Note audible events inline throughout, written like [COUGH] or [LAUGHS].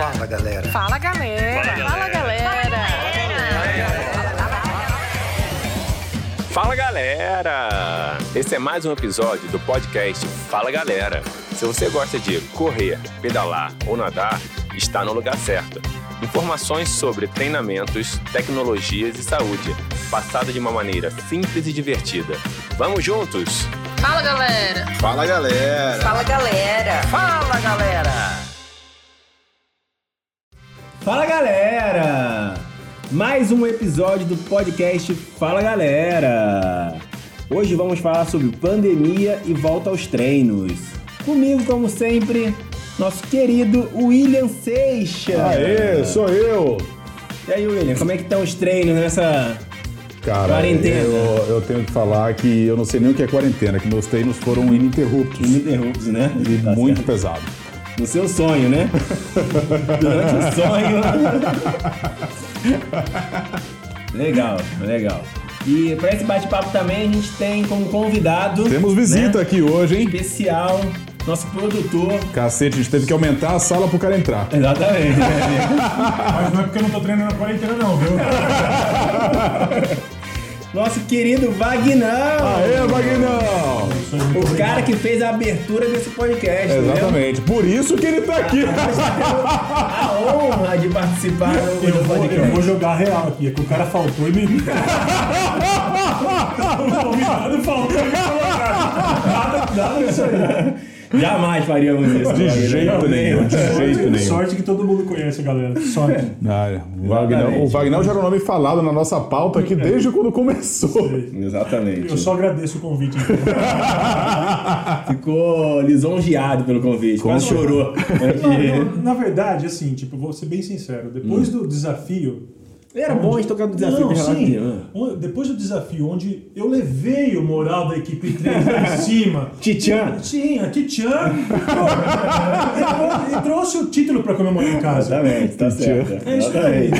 Fala galera. Fala galera. Fala galera. Fala galera! Esse é mais um episódio do podcast Fala Galera. Se você gosta de correr, pedalar ou nadar, está no lugar certo. Informações sobre treinamentos, tecnologias e saúde, passado de uma maneira simples e divertida. Vamos juntos? Fala galera. Fala galera. Fala galera. Fala galera. Fala galera! Mais um episódio do podcast Fala Galera! Hoje vamos falar sobre pandemia e volta aos treinos. Comigo, como sempre, nosso querido William Seixas. Aê, sou eu! E aí, William, como é que estão os treinos nessa Cara, Quarentena. Eu, eu tenho que falar que eu não sei nem o que é quarentena, que meus treinos foram ininterruptos ininterruptos, né? e Tá muito certo. pesado. No seu sonho, né? Durante o sonho. legal, legal. E para esse bate-papo também a gente tem como convidado. Temos visita né, aqui hoje, hein? especial, nosso produtor. Cacete, a gente teve que aumentar a sala pro cara entrar. Exatamente. Mas não é porque eu não tô treinando na quarentena, não, viu? nosso querido Vagnão. Aê, Vagnão! O cara que fez a abertura desse podcast. Exatamente, por isso que ele tá aqui. A honra de participar do, Eu vou, podcast. eu vou jogar real aqui, é que o cara faltou e me. [LAUGHS] o convidado faltou e me colocaram. Nada, nada disso aí. Jamais faríamos isso. De Wagner. jeito nenhum, de jeito Sorte, nenhum. sorte que todo mundo conhece, galera. Sorte. Ah, o Vagnão, o Vagnão já era o nome falado na nossa pauta aqui desde quando começou. Exatamente. Eu só agradeço o convite. Então. [LAUGHS] Ficou lisonjeado pelo convite, quase chorou. Não, eu- na verdade, assim, tipo, vou ser bem sincero. Depois do desafio. Era bom a gente tocar do desafio Não, de sim. Depois do desafio, onde eu levei o moral da equipe 3 lá em cima. [LAUGHS] Titian. Sim, a Titian e, e trouxe o título pra comemorar em casa. Exatamente, tá certo. É isso aí.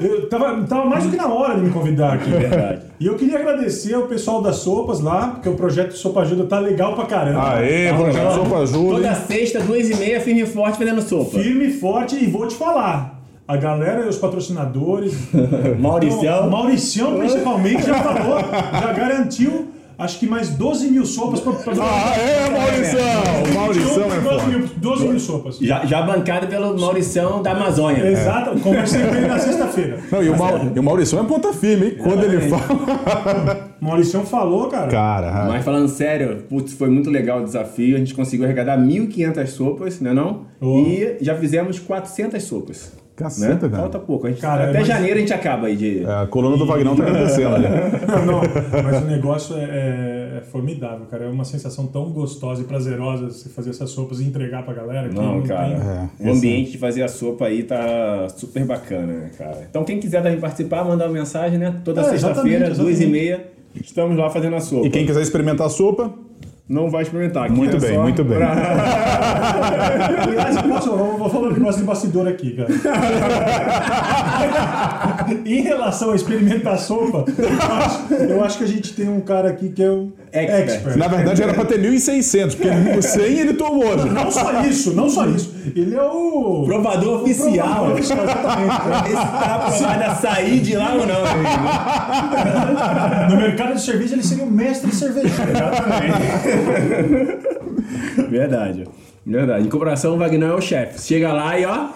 Eu tava, tava mais do que na hora de me convidar aqui. Verdade. E eu queria agradecer ao pessoal das sopas lá, porque o projeto Sopa Ajuda tá legal pra caramba. Aê, projeto Sopa Ajuda. Toda sexta, duas e meia, firme e forte, fazendo sopa. Firme e forte, e vou te falar. A galera e os patrocinadores. [LAUGHS] Mauricião. Então, Mauricião, principalmente, já falou, [LAUGHS] já garantiu, acho que mais 12 mil sopas pra. pra Aê, Maurição! O Maurição é 12 foda. mil, 12 mil sopas. Já, já bancada pelo Maurição da Amazônia. Exato, conversei com ele na sexta-feira. [LAUGHS] Não, e o, Mau, e o Maurição é ponta firme, hein? Quando ele fala. Mauricião falou, cara. Cara, Mas falando sério, putz, foi muito legal o desafio. A gente conseguiu arrecadar 1.500 sopas, né não? Oh. E já fizemos 400 sopas. Né? Caceta, cara. Falta pouco. A gente, Cara, até mas- janeiro a gente acaba aí de... É, a coluna do Vagnão tá agradecendo ali. [LAUGHS] Não, mas o negócio é, é- é formidável, cara. É uma sensação tão gostosa e prazerosa você fazer essas sopas e entregar pra galera. que Não, tem- cara. É, o ambiente de fazer a sopa aí tá super bacana, né, cara? Então quem quiser também participar, mandar uma mensagem, né? Toda É, sexta-feira, duas e meia, estamos lá fazendo a sopa. E quem quiser experimentar a sopa, Não vai experimentar. aqui muito é bem, só muito bem. Aliás, eu posso, eu vou falar um negócio de bastidor aqui, cara. [LAUGHS] em relação a experimentar sopa, eu acho, eu acho que a gente tem um cara aqui que é um Expert. expert. Na verdade era pra ter 1.600, porque o 100 ele tomou. né? Não só isso, não só isso. Ele é o. Provador oficial. provador exatamente. [LAUGHS] Esse tá aprovado a sair de lá ou não? No mercado de cerveja, ele seria o mestre cervejeiro. [LAUGHS] Verdade. Verdade. Em comparação, o Wagner é o chefe. Chega lá e ó. [LAUGHS]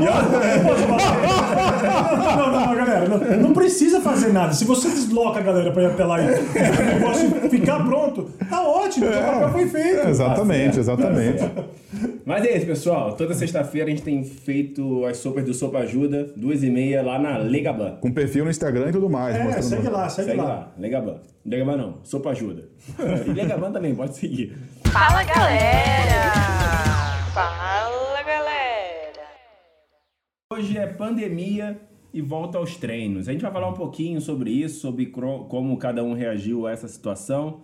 Não, [LAUGHS] não, não, galera. Não, não precisa fazer nada. Se você desloca a galera pra ir até lá e o negócio ficar pronto, tá ótimo. O papel foi feito. Exatamente, exatamente. Mas é isso, pessoal. Toda sexta-feira a gente tem feito as sopas do Sopa Ajuda, duas e meia, lá na Legaban. Com perfil no Instagram e tudo mais. É, mostrando- segue lá, segue, Segue lá. lá, Legaban. Legaban não, Sopa Ajuda. [LAUGHS] E Legaban também, pode seguir. Fala galera. Fala galera. Hoje é pandemia e volta aos treinos. A gente vai falar um pouquinho sobre isso, sobre como cada um reagiu a essa situação.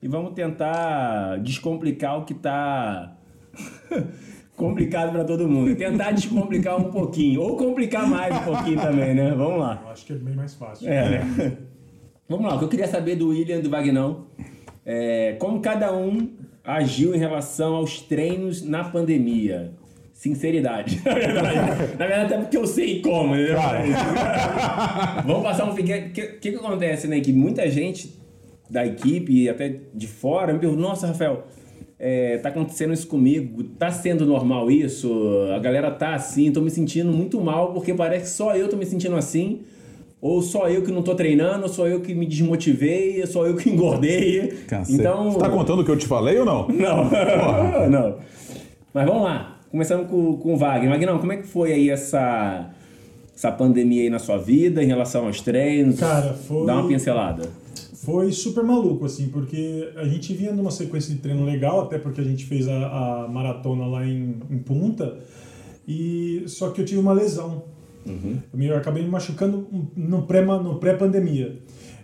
E vamos tentar descomplicar o que tá [LAUGHS] complicado para todo mundo. Tentar descomplicar um pouquinho. Ou complicar mais um pouquinho também, né? Vamos lá. Eu acho que é bem mais fácil. É, né? [LAUGHS] Vamos lá, o que eu queria saber do William e do Vagnão é como cada um agiu em relação aos treinos na pandemia. sinceridade. [LAUGHS] Na verdade, Na verdade, até porque eu sei como. Né? [LAUGHS] Vamos passar um pequeno. O que, que, que acontece, né? Que muita gente da equipe e até de fora me pergunta: Nossa, Rafael, é, tá acontecendo isso comigo? Tá sendo normal isso? A galera tá assim, tô me sentindo muito mal porque parece que só eu tô me sentindo assim. Ou só eu que não tô treinando, ou só eu que me desmotivei, só eu que [LAUGHS] engordei. Cacete. Então. Você tá contando o que eu te falei ou não? Não. [LAUGHS] não. Mas vamos lá. Começando com, com o Wagner. Wagner, como é que foi aí essa, essa pandemia aí na sua vida em relação aos treinos? Cara, foi- Dá uma pincelada. Foi super maluco, assim, porque a gente vinha numa sequência de treino legal, até porque a gente fez a, a maratona lá em, em Punta, e só que eu tive uma lesão. Eu me- eu acabei me machucando no pré- no pré-pandemia.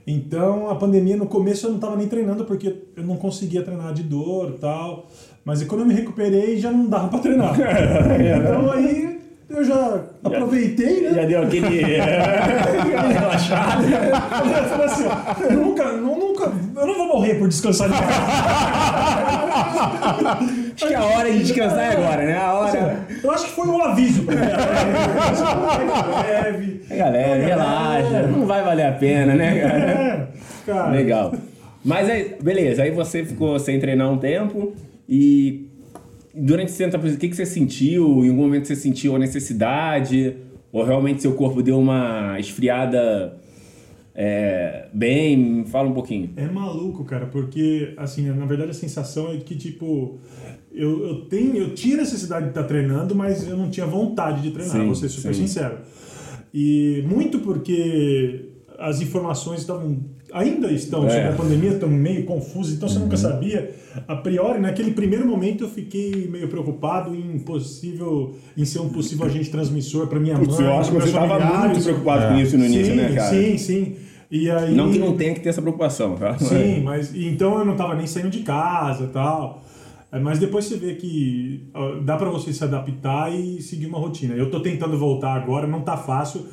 então, a pandemia, no começo, eu não estava nem treinando, porque eu não conseguia treinar de dor e tal. Mas quando eu me recuperei, já não dava para treinar. [LAUGHS] então, aí, eu já aproveitei, né? Já deu [LAUGHS] [LAUGHS] aquele. relaxado. Eu falei assim, ó, nunca, nunca, eu não vou morrer por descansar de casa. Acho que a hora de descansar é agora, né? A hora. Eu acho que foi um aviso pra mim. Leve. [LAUGHS] Galera, relaxa. Não vai valer a pena, né, cara? É, cara. Legal. Mas aí, beleza, aí você ficou sem treinar um tempo e durante esse tempo, o que, que você sentiu? Em algum momento você sentiu a necessidade? Ou realmente seu corpo deu uma esfriada é, bem? Fala um pouquinho. É maluco, cara, porque, assim, na verdade a sensação é que, tipo, eu, eu tenho, eu tinha necessidade de estar treinando, mas eu não tinha vontade de treinar, Sim, vou ser super sim. sincero. E muito porque as informações estavam, ainda estão É. Uhum. sobre a pandemia, estão meio confusas, então você nunca sabia. A priori, naquele primeiro momento eu fiquei meio preocupado em possível, em ser um possível agente transmissor para minha Putz, mãe, eu acho que você estava muito preocupado com isso no início, sim, né, cara? Sim, sim. E aí, Não que não tenha que ter essa preocupação, tá? Sim, [LAUGHS] mas então eu não tava nem saindo de casa e tal. É, Mas depois você vê que dá pra você se adaptar e seguir uma rotina. Eu tô tentando voltar agora, não tá fácil.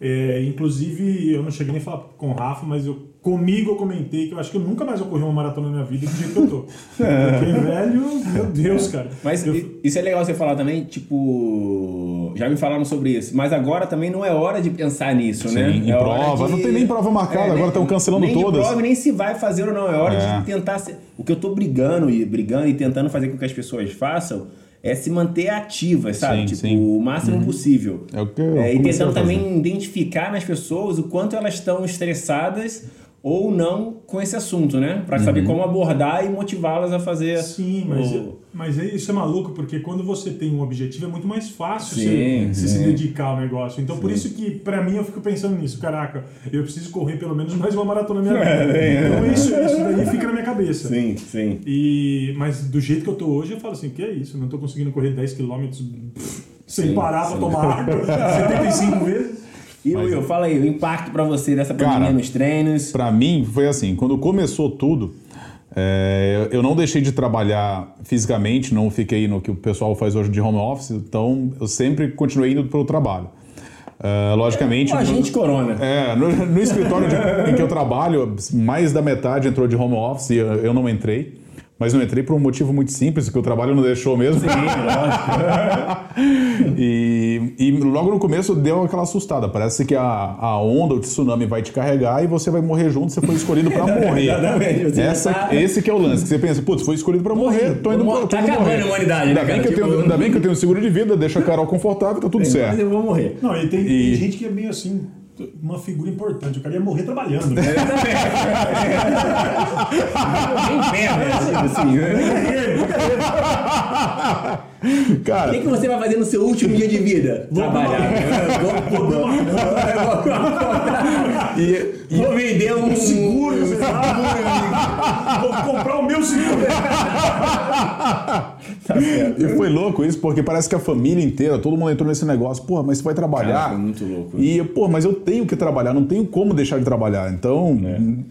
É, inclusive, eu não cheguei nem a falar com o Rafa, mas eu, comigo eu comentei que eu acho que eu nunca mais vou correr uma maratona na minha vida do jeito que eu tô. [LAUGHS] Porque, velho, meu Deus, cara. Mas Eu- isso é legal você falar também, tipo, já me falaram sobre isso, mas agora também não é hora de pensar nisso, Sim, né? em É prova, de- não tem nem prova marcada, agora nem- estão cancelando nem todas. Prova, nem se vai fazer ou não, é hora É. de tentar ser... O que eu tô brigando e brigando e tentando fazer com que as pessoas façam é se manter ativas, sabe? Sim, tipo, sim. o máximo possível. É o que eu É, e tentando também identificar nas pessoas o quanto elas estão estressadas ou não com esse assunto, né? Pra saber Uhum. como abordar e motivá-las a fazer Sim, mas, o- mas isso é maluco, porque quando você tem um objetivo é muito mais fácil Sim, você, você se dedicar ao negócio. Então, por isso que, pra mim, eu fico pensando nisso. Caraca, eu preciso correr pelo menos mais uma maratona na minha [LAUGHS] vida. Então, isso, isso daí fica na minha cabeça. Sim, sim. E, mas do jeito que eu tô hoje, eu falo assim, que é isso? Eu não tô conseguindo correr 10 km sem Sim, parar sim. pra tomar água [LAUGHS] 75 vezes. E Will, fala aí, o impacto pra você dessa pandemia Cara, nos treinos. Pra mim, foi assim: quando começou tudo, é, eu não deixei de trabalhar fisicamente, não fiquei no que o pessoal faz hoje de home office, então eu sempre continuei indo pro trabalho. É, logicamente. O agente corona. É, no, no escritório de- em que eu trabalho, mais da metade entrou de home office e eu, eu não entrei. Mas não entrei por um motivo muito simples, que o trabalho não deixou mesmo. Sim, [LAUGHS] lógico. e, e logo no começo deu aquela assustada. Parece que a, a onda, o tsunami vai te carregar e você vai morrer junto. Você foi escolhido pra [LAUGHS] morrer. Exatamente, Essa, tá- esse que é o lance. Que você pensa, putz, foi escolhido pra morrer. Tô indo, Tá pra- tô indo acabando morrer. a humanidade, ainda né, bem, cara? que eu tenho, Tipo- ainda bem que eu tenho seguro de vida, deixa a Carol confortável, tá tudo Mas certo. eu vou morrer. Não, e tem, tem E- gente que é meio assim, uma figura importante. O cara ia morrer trabalhando. né? [LAUGHS] [LAUGHS] Bem perto, né? Tipo assim, né? O Cara, que, que você vai fazer no seu último dia de vida? Trabalhar. [LAUGHS] Vou- vou- e, Vou vender um Seguro, sei lá. Vou comprar o meu seguro. [LAUGHS] E foi louco isso, porque parece que a família inteira, todo mundo entrou nesse negócio. Pô, mas você vai trabalhar. Cara, foi muito louco. E, pô, mas eu tenho que trabalhar, não tenho como deixar de trabalhar. Então,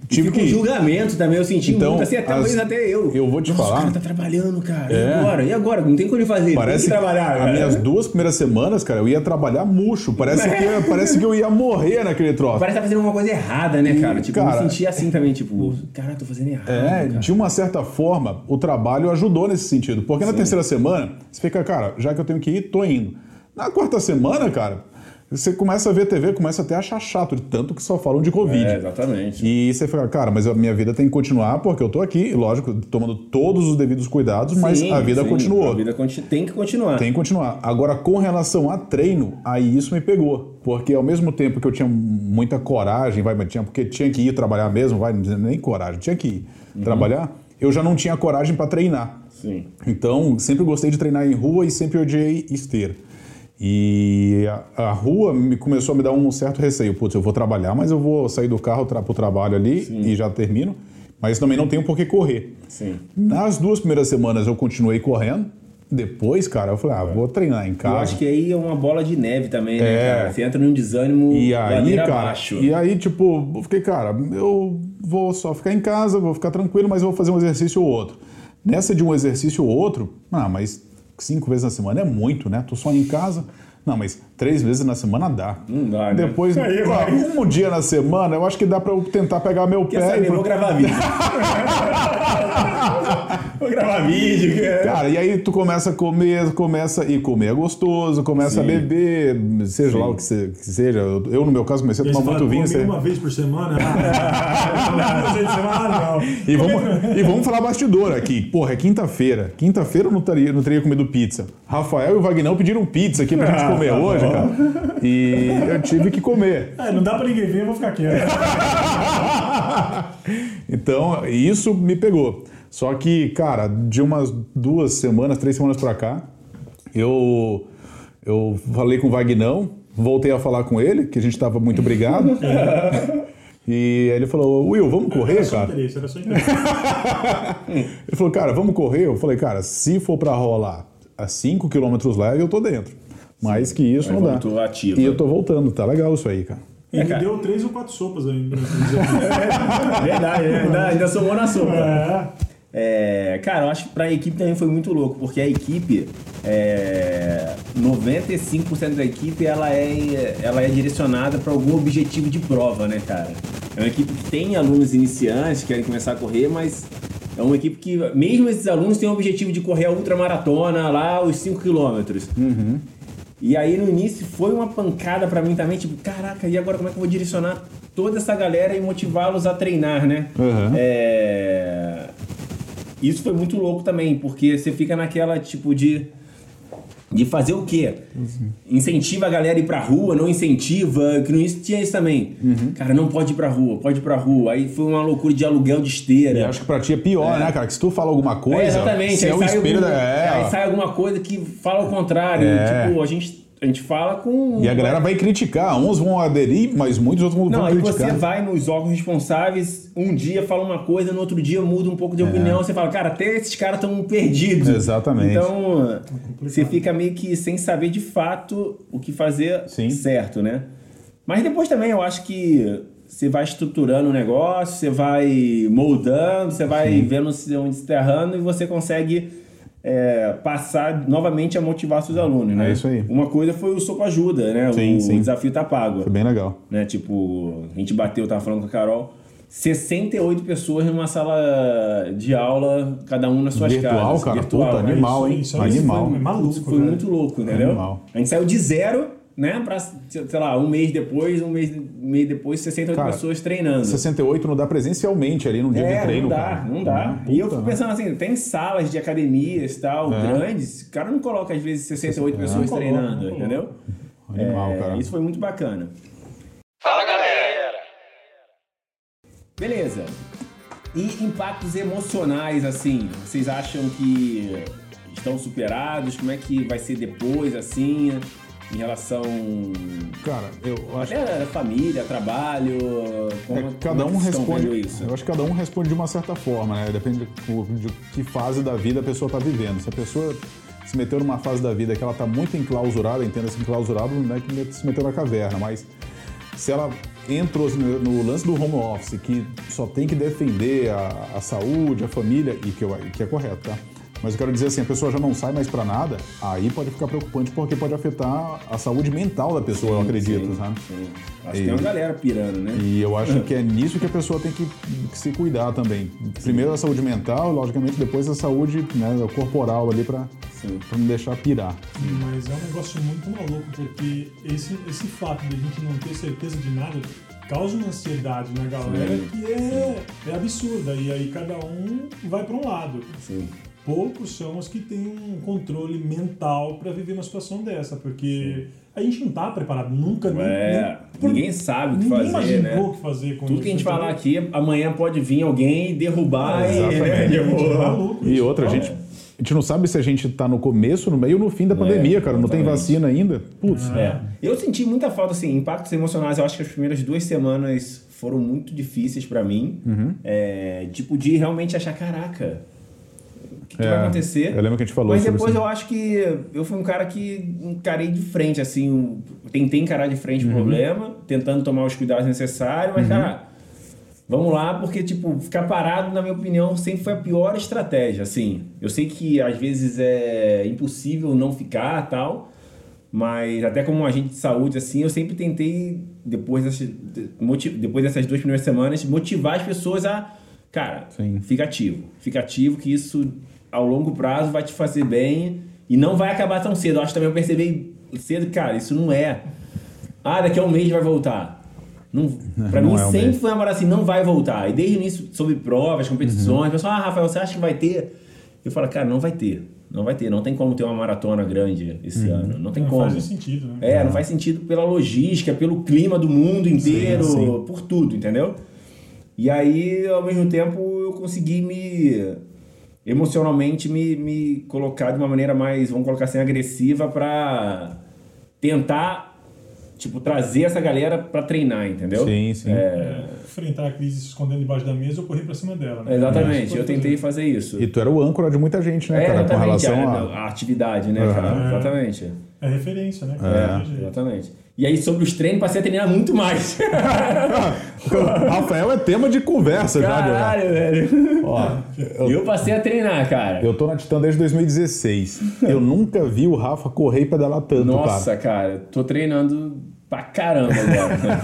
tive Fica um que. julgamento também, eu senti Então, muito assim, até as- até eu. eu vou te Nossa, falar- o cara tá trabalhando, cara. E É. agora? E agora? Não tem como ele fazer. Parece tem que trabalhar, as minhas duas primeiras semanas, cara, eu ia trabalhar murcho. Parece que, eu- [LAUGHS] parece que eu ia morrer naquele troço. Parece que tá fazendo alguma coisa errada, né, cara? Tipo, cara, eu me senti assim também, tipo, [LAUGHS] cara, tô fazendo errado. É, cara. de uma certa forma, o trabalho ajudou nesse sentido. Porque na terceira semana, você fica, cara, já que eu tenho que ir, tô indo. Na quarta semana, cara, você começa a ver TV, começa até a achar chato, de tanto que só falam de Covid. É, exatamente. E você fica, cara, mas a minha vida tem que continuar porque eu tô aqui, lógico, tomando todos os devidos cuidados, mas Sim, a vida sim, continuou. A vida conti- tem que continuar. Tem que continuar. Agora, com relação a treino, aí isso me pegou. Porque ao mesmo tempo que eu tinha muita coragem, vai, mas tinha, porque tinha que ir trabalhar mesmo, vai, nem coragem, tinha que ir Uhum. trabalhar, eu já não tinha coragem para treinar. Sim. Então, sempre gostei de treinar em rua e sempre odiei esteira. E a, a rua me começou a me dar um certo receio. Putz, eu vou trabalhar, mas eu vou sair do carro tra pro trabalho ali e já termino. Mas também não tenho por que correr. Sim. Nas duas primeiras semanas eu continuei correndo. Depois, cara, eu falei, ah, vou treinar em Eu casa. acho que aí é uma bola de neve também, né, É. cara? Você entra num desânimo E aí, cara, abaixo. e aí, tipo, eu fiquei, cara, eu vou só ficar em casa, vou ficar tranquilo, mas eu vou fazer um exercício ou outro. Nessa de um exercício ou outro, ah, mas cinco vezes na semana é muito, né? Tô só em casa. Não, mas três vezes na semana dá. Não dá, né? Depois, Aí, pô, vai. um dia na semana, eu acho que dá pra eu tentar pegar meu Quer pé saber? e... Vou gravar vídeo. [LAUGHS] vou gravar vídeo. cara. Cara, e aí tu começa a comer, começa e comer é gostoso, começa a Sim. beber, seja lá o que, se- que seja. Eu, no meu caso, comecei a tomar muito vinho. você- uma vez por semana? [LAUGHS] [LAUGHS] Ah, semana. E vamos, e vamos falar bastidor aqui. Porra, é quinta-feira. Quinta-feira eu não teria, não teria comido pizza. Rafael e o Vagnão pediram pizza aqui pra gente comer hoje, cara. E eu tive que comer. [LAUGHS] É, não dá pra ninguém ver, eu vou ficar quieto. Então, isso me pegou. Só que, cara, de umas duas semanas, três semanas pra cá, eu, eu falei com o Vagnão, voltei a falar com ele, que a gente tava muito brigado. [LAUGHS] E aí ele falou, Will, vamos correr, Era só cara? interesse, era só interesse. [LAUGHS] Ele falou, cara, vamos correr? Eu falei, cara, se for pra rolar a 5 km leve, eu tô dentro. Mais que isso não dá. voltou ativo. E eu tô voltando, tá legal isso aí, cara. E me cara. deu três ou quatro sopas ainda. [LAUGHS] Verdade, né? ainda, ainda somou na sopa. É. É, cara, eu acho que pra equipe também foi muito louco, porque a equipe, é, 95% da equipe, ela é, ela é direcionada para algum objetivo de prova, né, cara? É uma equipe que tem alunos iniciantes que querem começar a correr, mas é uma equipe que, mesmo esses alunos, têm o objetivo de correr a ultramaratona lá, os 5 quilômetros. E aí no início foi uma pancada pra mim também, tipo, caraca, e agora como é que eu vou direcionar toda essa galera e motivá-los a treinar, né? Uhum. É... Isso foi muito louco também, porque você fica naquela tipo de. De fazer o quê? Incentiva a galera a ir pra rua, não incentiva, que no início tinha isso também. Uhum. Cara, não pode ir pra rua, pode ir pra rua. Aí foi uma loucura de aluguel de esteira. E acho que pra ti é pior, né, cara? Que se tu fala alguma coisa, É, exatamente. você aí é o sai espelho algum- da... É, Aí sai alguma coisa que fala o contrário. É. Tipo, a gente, a gente fala com. E a galera vai criticar. Uns vão aderir, mas muitos outros vão Não, aí criticar. você vai nos órgãos responsáveis, um dia fala uma coisa, no outro dia muda um pouco de opinião, você fala, cara, até esses caras estão perdidos. Exatamente. Então, você fica meio que sem saber de fato o que fazer Sim. certo, né? Mas depois também eu acho que você vai estruturando o negócio, você vai moldando, você vai vendo se- onde você está errando e você consegue é, passar novamente a motivar seus alunos, né? É isso aí. Uma coisa foi o Soco Ajuda, né? Sim, o sim. desafio tá pago Foi bem legal. né? Tipo, a gente bateu, tava falando com a Carol, 68 pessoas numa sala de aula, cada um nas suas Virtual, casas. cara, virtual, puta, né? animal, hein? Isso Animal. Foi maluco, Isso foi muito louco, entendeu? Animal. A gente saiu de zero, né? Pra, sei lá, um mês depois, um mês, um mês depois, 68 Cara, pessoas treinando. 68 não dá presencialmente ali no dia É, de treino, não dá, cara. não dá. Ah, e eu puta, fico pensando assim, tem salas de academias e tal, É. grandes, o cara não coloca às vezes 68 pessoas Não coloca, treinando, não coloca. entendeu? Animal, É, cara. Isso foi muito bacana. Fala galera! Beleza. E impactos emocionais, assim, vocês acham que estão superados? Como é que vai ser depois, assim, em relação Cara, eu acho a família, trabalho? Como, É, como cada é que um responde. isso? Eu acho que cada um responde de uma certa forma, né? Depende de, de que fase da vida a pessoa está vivendo. Se a pessoa se meteu numa fase da vida que ela está muito enclausurada, entenda-se enclausurado, não é que se meteu na caverna, mas se ela entrou no, no lance do home office, que só tem que defender a, a saúde, a família, e que, eu, que é correto, tá? Mas eu quero dizer assim, a pessoa já não sai mais para nada, aí pode ficar preocupante porque pode afetar a saúde mental da pessoa, eu acredito, sim, sabe? sim. Acho que tem uma galera pirando, né? E eu acho que é nisso que a pessoa tem que, que se cuidar também. Primeiro a saúde mental, logicamente depois a saúde né, corporal ali para não deixar pirar. Mas é um negócio muito maluco, porque esse, esse fato de a gente não ter certeza de nada causa uma ansiedade na galera Sim, que é, é absurda. E aí cada um vai para um lado. Sim. Poucos são os que têm um controle mental para viver uma situação dessa, porque a gente não tá preparado nunca. É, nem- ninguém sabe o que ninguém fazer, imaginou né? o que fazer com Tudo que a gente isso, falar entendeu? aqui, amanhã pode vir alguém e derrubar [LAUGHS] e, Exatamente. né, tipo, É maluco E isso. outra, a gente, a gente não sabe se a gente tá no começo, no meio ou no fim da pandemia, cara. Não tem vacina ainda. Putz. É. Eu senti muita falta, assim, impactos emocionais. Eu acho que as primeiras duas semanas foram muito difíceis pra mim. Uhum. É, tipo, de realmente achar, caraca, o que, que É, vai acontecer? eu lembro que a gente falou Mas depois eu acho que eu fui um cara que encarei de frente, assim, um- tentei encarar de frente Uhum. o problema, tentando tomar os cuidados necessários, mas, cara, vamos lá, porque, tipo, ficar parado, na minha opinião, sempre foi a pior estratégia, assim. Eu sei que às vezes é impossível não ficar tal, mas até como um agente de saúde, assim, eu sempre tentei, depois dessas, depois dessas duas primeiras semanas, motivar as pessoas a, cara, Sim. fica ativo. Fica ativo que isso, ao longo prazo, vai te fazer bem e não vai acabar tão cedo. Eu acho que também eu percebi cedo, cara, isso não é... Ah, daqui a um mês vai voltar. Não, [LAUGHS] pra Não mim é um sempre mês. foi uma parada assim, não vai voltar. E desde o início, sobre provas, competições, o pessoal, ah, Rafael, você acha que vai ter? Eu falo, cara, não vai ter. Não vai ter. Não tem como ter uma maratona grande esse ano. Não tem Não como. faz nem sentido, né? É, não faz sentido pela logística, pelo clima do mundo inteiro, sim. por tudo, entendeu? E aí, ao mesmo tempo, eu consegui me emocionalmente me, me colocar de uma maneira mais, vamos colocar assim, agressiva pra tentar, tipo, trazer essa galera pra treinar, entendeu? Sim, sim. É, Enfrentar a crise se escondendo debaixo da mesa ou correr pra cima dela. Né? exatamente, É, eu tentei fazer isso. E tu era o âncora de muita gente, né, É, cara? Com relação a, a. a atividade, né, Uhum. cara? Exatamente. É referência, né? É, cara? Jeito. exatamente. E aí, sobre os treinos, passei a treinar muito mais. Rafael é tema de conversa já, né? Caralho, velho. Ó, E eu passei a treinar, cara. eu tô na Titã desde 2016. Eu nunca vi o Rafa correr e pedalar tanto, cara. Nossa, cara. tô treinando pra caramba agora.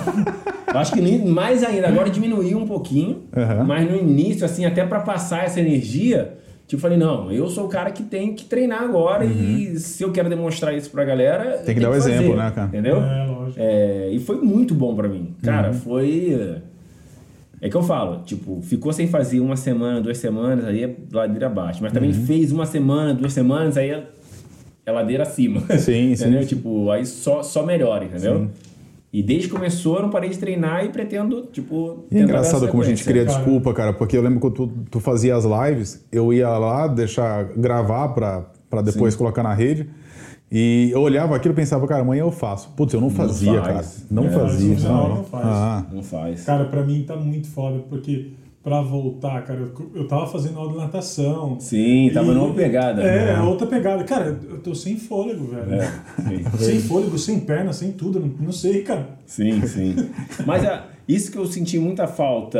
eu acho que nem- mais ainda, agora diminuiu um pouquinho, Uhum. mas no início, assim, até pra passar essa energia, tipo, eu falei, não, eu sou o cara que tem que treinar agora e se eu quero demonstrar isso pra galera. Uhum. que dar o fazer, exemplo, né, cara? Entendeu? É, lógico. É, e foi muito bom pra mim. Cara, Uhum. foi. É que eu falo, tipo, ficou sem fazer uma semana, duas semanas, aí é ladeira abaixo. Mas também Uhum. fez uma semana, duas semanas, aí é, é ladeira acima. Sim, sim, [LAUGHS] entendeu? sim. Tipo, aí só, só melhora, entendeu? E desde que começou, eu não parei de treinar e pretendo, tipo. E é engraçado como a gente cria desculpa, cara, porque eu lembro que tu, tu fazia as lives, eu ia lá deixar gravar pra, pra depois colocar na rede. E eu olhava aquilo e pensava, cara, amanhã eu faço. Putz, eu não fazia, faz. cara. Não É, fazia. na hora, não faz. Ah, Não faz. Cara, pra mim tá muito foda, porque pra voltar, cara, eu, eu tava fazendo aula de natação. Sim, tava E- numa pegada. É, né? outra pegada. Cara, eu tô sem fôlego, velho. É. [LAUGHS] Sem fôlego, sem perna, sem tudo. Não, não sei, cara. Sim, sim. [LAUGHS] Mas ah, isso que eu senti muita falta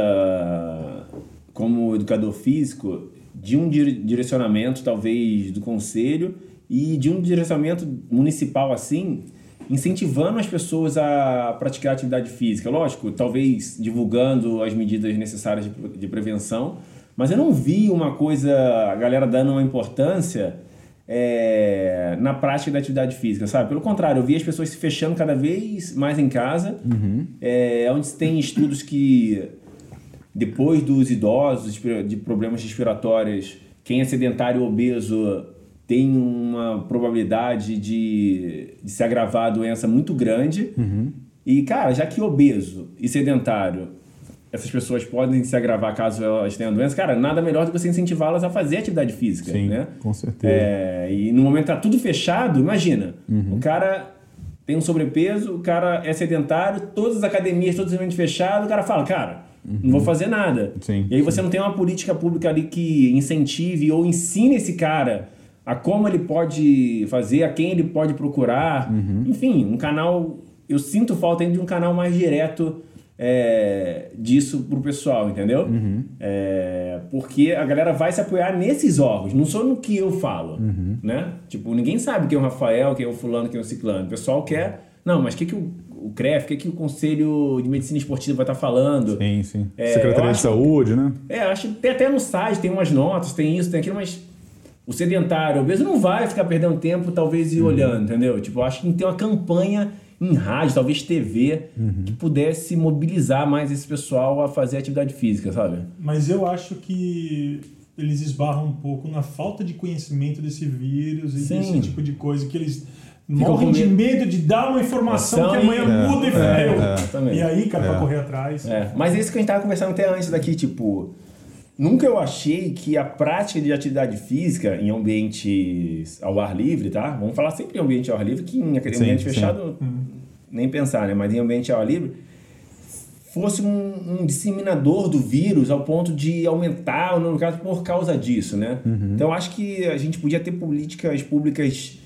como educador físico, de um dire- direcionamento, talvez, do conselho e de um direcionamento municipal assim, incentivando as pessoas a praticar atividade física. Lógico, talvez divulgando as medidas necessárias de, pre- de prevenção, mas eu não vi uma coisa, a galera dando uma importância é, na prática da atividade física, sabe? Pelo contrário, eu vi as pessoas se fechando cada vez mais em casa, é, onde tem estudos que depois dos idosos de- de problemas respiratórios, quem é sedentário ou obeso tem uma probabilidade de, de se agravar a doença muito grande. E, cara, já que obeso e sedentário, essas pessoas podem se agravar caso elas tenham doença, cara, nada melhor do que você incentivá-las a fazer atividade física, Sim, né? com certeza. É, e no momento que tá tudo fechado, imagina, o cara tem um sobrepeso, o cara é sedentário, todas as academias, todos os eventos fechados, o cara fala, cara, não vou fazer nada. Sim, e aí você não tem uma política pública ali que incentive ou ensine esse cara a como ele pode fazer, a quem ele pode procurar. Enfim, um canal eu sinto falta ainda de um canal mais direto é, disso pro pessoal, entendeu? É, porque a galera vai se apoiar nesses órgãos, não só no que eu falo, né? Tipo, ninguém sabe quem é o Rafael, quem é o fulano, quem é o ciclano. O pessoal quer... Não, mas o que, que o, o CREF, o que, que o Conselho de Medicina Esportiva vai estar falando? Sim, sim. É, Secretaria de acho- Saúde, né? É, acho que tem até no site, tem umas notas, tem isso, tem aquilo, mas o sedentário, o obeso não vai ficar perdendo tempo, talvez, ir olhando, entendeu? Tipo, eu acho que tem que ter uma campanha em rádio, talvez TV, que pudesse mobilizar mais esse pessoal a fazer atividade física, sabe? Mas eu acho que eles esbarram um pouco na falta de conhecimento desse vírus e Sim. desse tipo de coisa que eles morrem de medo. de dar uma informação Ação que amanhã e- muda e É, é, e aí, cara, É. pra correr atrás. É, mas é isso que a gente tava conversando até antes daqui, tipo, nunca eu achei que a prática de atividade física em ambientes ao ar livre, tá? Vamos falar sempre em ambiente ao ar livre, que em ambiente Sim, sim. fechado nem pensar, né? Mas em ambiente ao ar livre fosse um, um disseminador do vírus ao ponto de aumentar o número de casos por causa disso, né? Então eu acho que a gente podia ter políticas públicas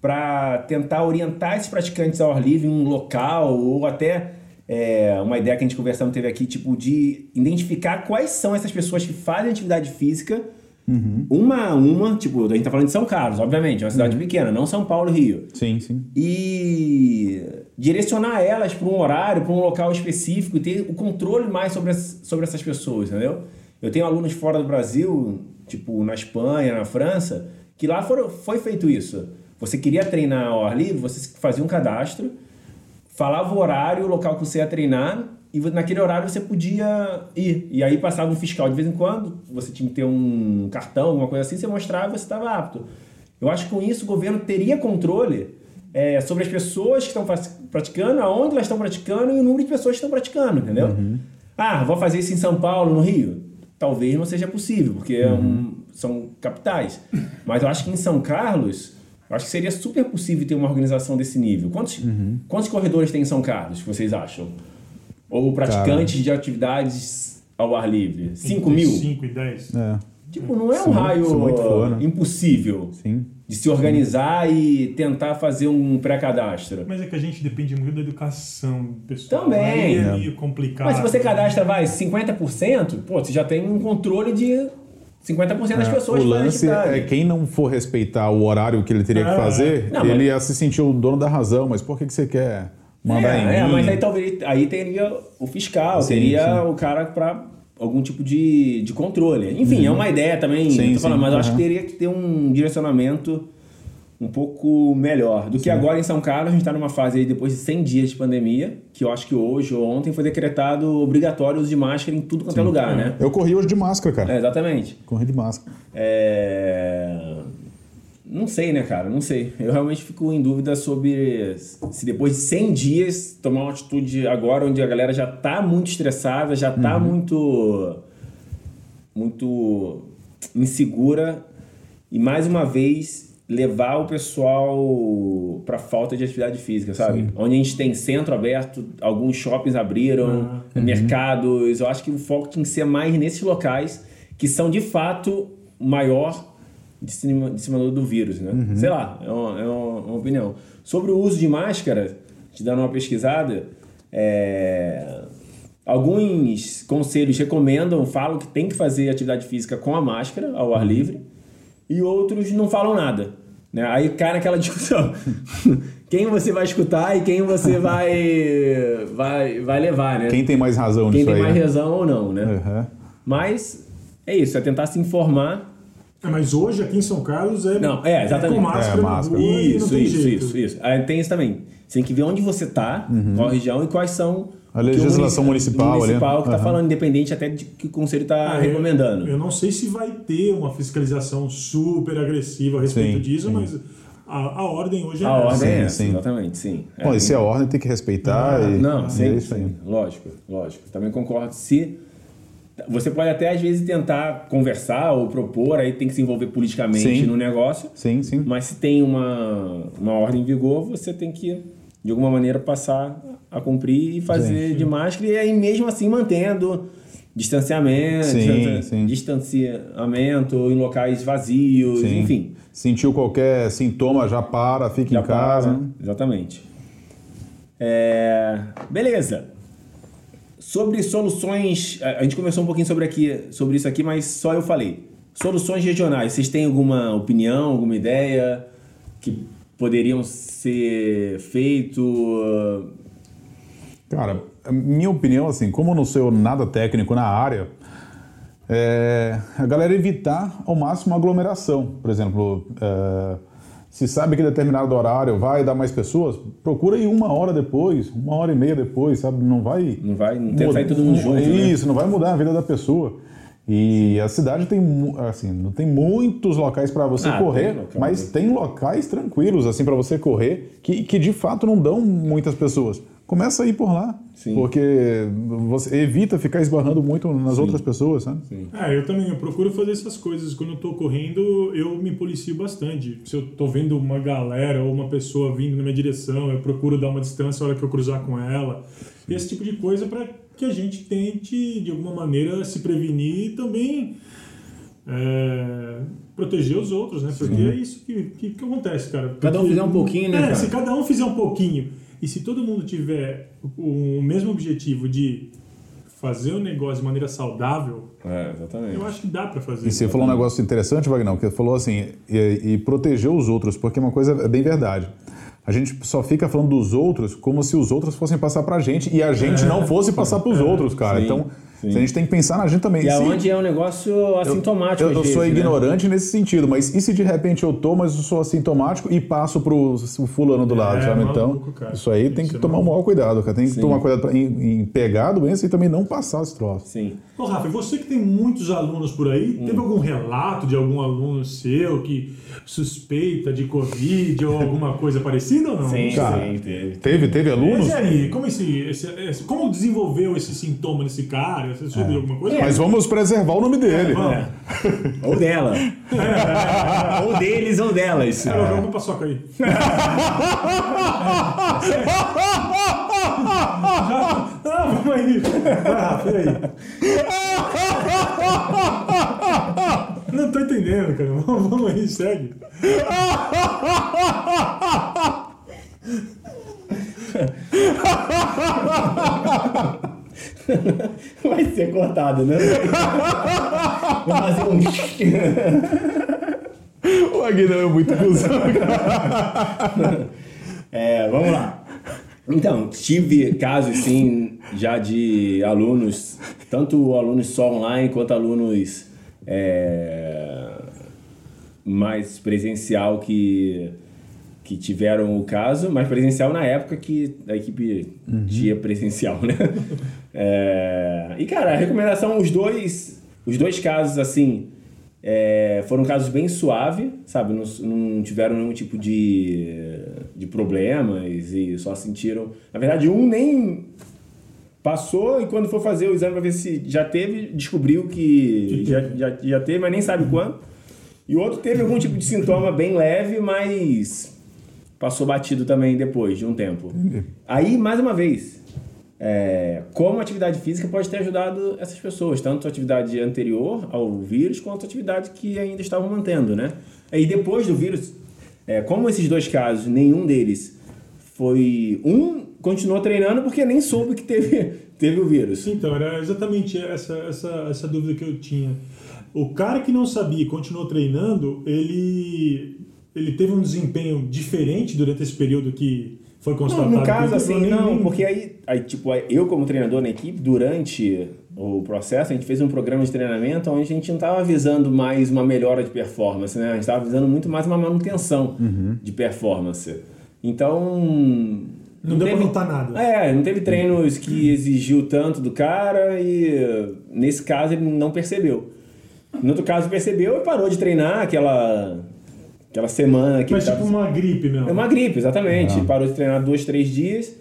para tentar orientar esses praticantes ao ar livre em um local ou até é, uma ideia que a gente conversando teve aqui, tipo, de identificar quais são essas pessoas que fazem atividade física uma a uma, tipo, a gente tá falando de São Carlos, obviamente, é uma cidade pequena, não São Paulo, Rio Sim, sim. e direcionar elas para um horário, para um local específico e ter o controle mais sobre, as- sobre essas pessoas, entendeu? Eu tenho alunos fora do Brasil, tipo na Espanha, na França, que lá foram, foi feito isso. Você queria treinar ao ar livre, você fazia um cadastro, falava o horário, o local que você ia treinar e naquele horário você podia ir. E aí passava um fiscal de vez em quando, você tinha que ter um cartão, alguma coisa assim, você mostrava e você estava apto. Eu acho que com isso o governo teria controle é, sobre as pessoas que estão praticando, aonde elas estão praticando e o número de pessoas que estão praticando, entendeu? Ah, vou fazer isso em São Paulo, no Rio? Talvez não seja possível, porque é um- são capitais. Mas eu acho que em São Carlos, eu acho que seria super possível ter uma organização desse nível. Quantos, quantos corredores tem em São Carlos, que vocês acham? Ou praticantes de atividades ao ar livre? 5 mil? 5 e 10. É, Tipo, não é um muito- raio for, né? impossível sim. de se organizar e tentar fazer um pré-cadastro. Mas é que a gente depende muito da educação pessoal. Também. É É. meio complicado. Mas se você cadastra, vai, 50%, pô, você já tem um controle de 50% das É, pessoas o que lance é quem não for respeitar o horário que ele teria que É. fazer, Não, ele mas- ia se sentir o dono da razão. Mas por que, que você quer mandar é, em é, mim? mas aí talvez aí teria o fiscal, Sim, teria sim. o cara para algum tipo de, de controle. Enfim, é uma ideia também, Uhum. Sim, falando, mas eu acho que aham. teria que ter um direcionamento um pouco melhor do que agora em São Carlos. A gente está numa fase aí depois de 100 dias de pandemia, que eu acho que hoje ou ontem foi decretado obrigatório o uso de máscara em tudo quanto é lugar, né? Eu corri hoje de máscara, cara. É, exatamente. Corri de máscara. É... Não sei, né, cara? Não sei. Eu realmente fico em dúvida sobre se depois de 100 dias tomar uma atitude agora onde a galera já tá muito estressada, já tá muito muito insegura e mais uma vez levar o pessoal para falta de atividade física, sabe? Onde a gente tem centro aberto, alguns shoppings abriram, mercados. Eu acho que o foco tem que ser mais nesses locais que são de fato maior dissemina- disseminador do vírus, né? Sei lá, é uma, é uma- opinião. Sobre o uso de máscara, te dando uma pesquisada, é, alguns conselhos recomendam, falam que tem que fazer atividade física com a máscara ao ar livre, e outros não falam nada. Né? Aí cai naquela [LAUGHS] discussão. quem você vai escutar e quem você [LAUGHS] vai, vai, vai levar, né? Quem tem mais razão Quem nisso tem aí? mais né? razão ou não, né? Uhum. Mas é isso, é tentar se informar É, mas hoje aqui em São Carlos é, Não, é, exatamente. com máscara, É, máscara. rua e Isso, isso, jeito. isso, isso. Aí tem isso também. Você tem que ver onde você tá, qual região e quais são. Uhum. A legislação que o municipal ali. municipal que tá Aham. falando, independente até de que o conselho tá Ah, eu- recomendando. Eu, não sei se vai ter uma fiscalização super agressiva a respeito Sim, disso, sim. mas a, a ordem hoje é A essa. ordem é Sim, essa, sim. exatamente, sim. É, Bom, e se é a ordem tem que respeitar. Ah, e, Não, e sim, é isso aí. sim, lógico, lógico. Também concordo. Se você pode até às vezes tentar conversar ou propor, aí tem que se envolver politicamente Sim. no negócio. Sim, sim. Mas se tem uma, uma ordem em vigor, você tem que, de alguma maneira, passar a cumprir e fazer de máscara, e aí mesmo assim mantendo distanciamento, Sim, distan- sim. distanciamento em locais vazios, Sim. enfim. Sentiu qualquer sintoma, já para, fica Já em casa. para. Exatamente. É, beleza. Sobre soluções, a a gente conversou um pouquinho sobre, aqui, sobre isso aqui, mas só eu falei. Soluções regionais, vocês têm alguma opinião, alguma ideia que poderiam ser feito? Cara, minha opinião, assim, como eu não sou nada técnico na área, é a galera evitar ao máximo a aglomeração. Por exemplo, é, se sabe que determinado horário vai dar mais pessoas, procura ir uma hora depois, uma hora e meia depois, sabe? Não vai. Não vai não tem sair todo mundo junto, né? Isso, não vai mudar a vida da pessoa. E a cidade tem, assim, não tem muitos locais para você Ah, correr, tem local, mas né? tem locais tranquilos assim para você correr que, que de fato não dão muitas pessoas. Começa a ir por lá, Sim. porque você evita ficar esbarrando muito nas outras pessoas, sabe? É, eu também, eu procuro fazer essas coisas. Quando eu tô correndo, eu me policio bastante. Se eu tô vendo uma galera ou uma pessoa vindo na minha direção, eu procuro dar uma distância na hora que eu cruzar com ela. E esse tipo de coisa para que a gente tente, de alguma maneira, se prevenir e também é, proteger os outros, né? Porque é isso que, que, que acontece, cara. Cada um Porque- fizer um pouquinho, né, É, cara? se cada um fizer um pouquinho e se todo mundo tiver o, mesmo objetivo de fazer o negócio de maneira saudável, É, exatamente. eu acho que dá pra fazer. E você falou um negócio interessante, Vagnão, que falou assim, e, e proteger os outros, porque uma coisa é bem verdade. A gente só fica falando dos outros como se os outros fossem passar pra gente e a gente não fosse passar pros outros, cara. Sim, então, sim. a gente tem que pensar na gente também. E Se- aonde é um negócio assintomático. eu, eu sou vezes, né? ignorante nesse sentido, mas e se de repente eu tô, mas eu sou assintomático e passo pro o fulano do lado, É, sabe? maluco, então, cara. isso aí tem Isso que é tomar o maior cuidado, cara. Tem que tomar cuidado pra, em, em pegar a doença e também não passar esse troço. Sim. Ô, Rafa, e você que tem muitos alunos por aí, Hum. teve algum relato de algum aluno seu que suspeita de Covid ou alguma [LAUGHS] coisa parecida ou não? Sim, Cara, sim, teve. Teve, teve alunos? E aí, como, esse, esse- esse- como desenvolveu esse sintoma nesse cara? Você soube de alguma coisa? Mas vamos preservar o nome dele. Vamos. Ou dela. ou deles ou delas. Cara, joga uma paçoca aí. Ah, vamos aí. Vai, Rafa, e aí? Não tô entendendo, cara. Vamos, vamos aí, segue. [LAUGHS] [LAUGHS] Vai ser cortado, né? Vou fazer um. [LAUGHS] O Aguinaldo é muito cuzão, [LAUGHS] É, vamos lá. Então, tive casos, sim, já de alunos, tanto alunos só online quanto alunos é, mais presencial que, que tiveram o caso, mas presencial na época que a equipe tinha presencial, né? É, e, cara, a recomendação, os dois, os dois casos, assim, é, foram casos bem suaves, sabe? Não, não tiveram nenhum tipo de, de problemas e só sentiram. Na verdade, um nem passou e quando for fazer o exame para ver se já teve, descobriu que já, já, já teve, mas nem sabe quando. E o outro teve algum tipo de sintoma bem leve, mas passou batido também depois de um tempo. Aí, mais uma vez, é, como a atividade física pode ter ajudado essas pessoas, tanto a atividade anterior ao vírus quanto a atividade que ainda estavam mantendo, né? E depois do vírus, é, como esses dois casos, nenhum deles foi. Um continuou treinando porque nem soube que teve, [LAUGHS] teve o vírus. Então, era exatamente essa, essa, essa dúvida que eu tinha. O cara que não sabia e continuou treinando, ele, ele teve um desempenho diferente durante esse período que foi constatado. Não, no caso, assim, nem- não, porque aí, aí, tipo, eu como treinador na equipe, durante o processo, a gente fez um programa de treinamento onde a gente não estava visando mais uma melhora de performance, né? A gente estava visando muito mais uma manutenção de performance. Então... Não deu pra notar nada. É, não teve treinos que exigiu tanto do cara e nesse caso ele não percebeu. No outro caso percebeu e parou de treinar aquela, aquela semana que Mas ele tipo tava- uma gripe mesmo. é uma gripe, exatamente. Parou de treinar dois, três dias.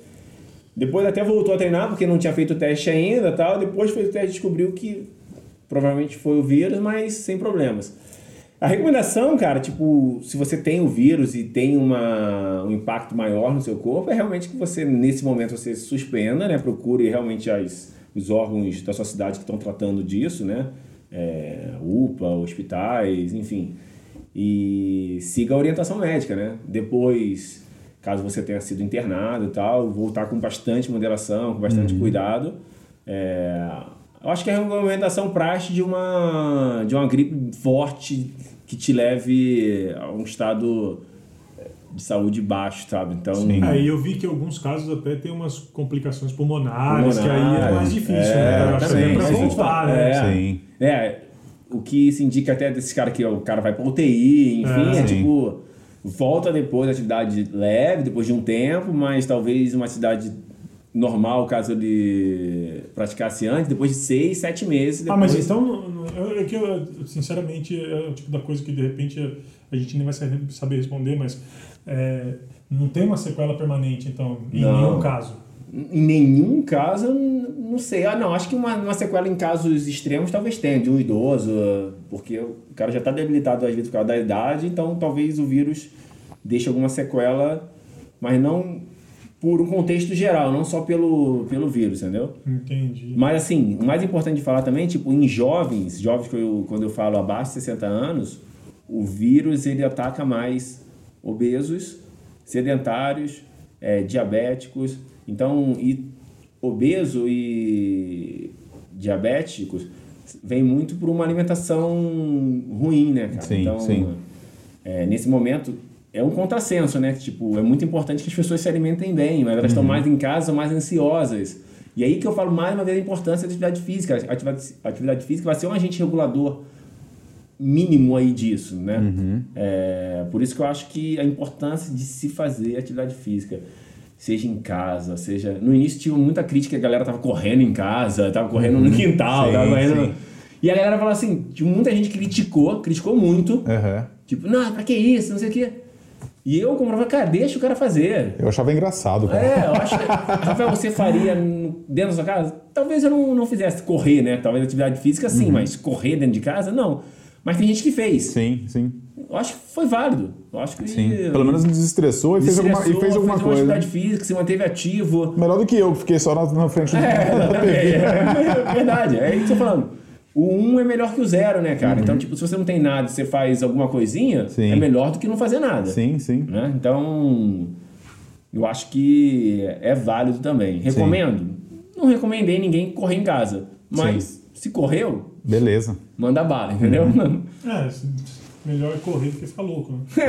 Depois até voltou a treinar porque não tinha feito o teste ainda tal. Depois fez o teste e descobriu que provavelmente foi o vírus, mas sem problemas. A recomendação, cara, tipo, se você tem o vírus e tem uma, um impacto maior no seu corpo, é realmente que você, nesse momento, você suspenda, né? Procure realmente as, os órgãos da sua cidade que estão tratando disso, né? É, UPA, hospitais, enfim. E siga a orientação médica, né? Depois, caso você tenha sido internado e tal, voltar com bastante moderação, com bastante cuidado. É, eu acho que é a recomendação praxe de uma, de uma gripe forte que te leve a um estado de saúde baixo, sabe? Então, Aí eu vi que em alguns casos até tem umas complicações pulmonares, que aí é Pulmonares, mais difícil, é, né? Eu acho que é pra também. voltar, né? É. Sim. É, o que se indica até desse cara que o cara vai pra UTI, enfim, É, é, sim. tipo, volta depois da atividade leve, depois de um tempo, mas talvez uma atividade normal, caso ele praticasse antes, depois de seis, sete meses. Ah, Depois... mas então, é que eu, sinceramente, é o tipo da coisa que de repente a gente nem vai saber saber responder, mas é, não tem uma sequela permanente, então, em Não. nenhum caso. Em nenhum caso, não sei. Ah, não, acho que uma, uma sequela em casos extremos talvez tenha, de um idoso, porque o cara já está debilitado às vezes por causa da idade, então talvez o vírus deixe alguma sequela, mas não por um contexto geral, não só pelo, pelo vírus, entendeu? Entendi. Mas assim, o mais importante de falar também, tipo, em jovens, jovens que eu, quando eu falo abaixo de 60 anos, o vírus ele ataca mais obesos, sedentários, é, diabéticos. Então, e obeso e diabéticos vem muito por uma alimentação ruim, né, cara? Sim, então, sim. é, nesse momento é um contrassenso, né? Tipo, é muito importante que as pessoas se alimentem bem, mas elas Uhum. estão mais em casa, mais ansiosas. E aí que eu falo mais uma vez a importância da atividade física. A atividade, a atividade física vai ser um agente regulador mínimo aí disso, né? Uhum. É, por isso que eu acho que a importância de se fazer atividade física, seja em casa, seja... No início tinha muita crítica, a galera tava correndo em casa, tava correndo no quintal, Uhum. Sim, tava correndo... sim. E a galera falou assim, tinha muita gente criticou, criticou muito, Aham. Tipo, não, pra que isso? Não sei o quê. E eu comprava, cara, deixa o cara fazer. Eu achava engraçado, cara. É, eu acho que, Rafael, você faria dentro da sua casa? Talvez eu não, não fizesse correr, né? Talvez atividade física sim, mas correr dentro de casa, não. Mas tem gente que fez. Sim, sim. Eu acho que foi válido. Eu acho que. Sim. Pelo menos desestressou e fez alguma, e desestressou, fez alguma uma coisa. atividade física, se manteve ativo. Melhor do que eu, que fiquei só na, na frente do É. [LAUGHS] TV. É, verdade. É isso que eu tô falando. O 1 um é melhor que o zero, né, cara? Então, tipo, se você não tem nada e você faz alguma coisinha, Uhum. Sim. é melhor do que não fazer nada. Sim, sim. né? Então, eu acho que é válido também. Recomendo? Não recomendei ninguém correr em casa. Mas se correu, Beleza. manda bala, entendeu? Uhum. [LAUGHS] É, se- melhor correr do que ficar louco, né? É,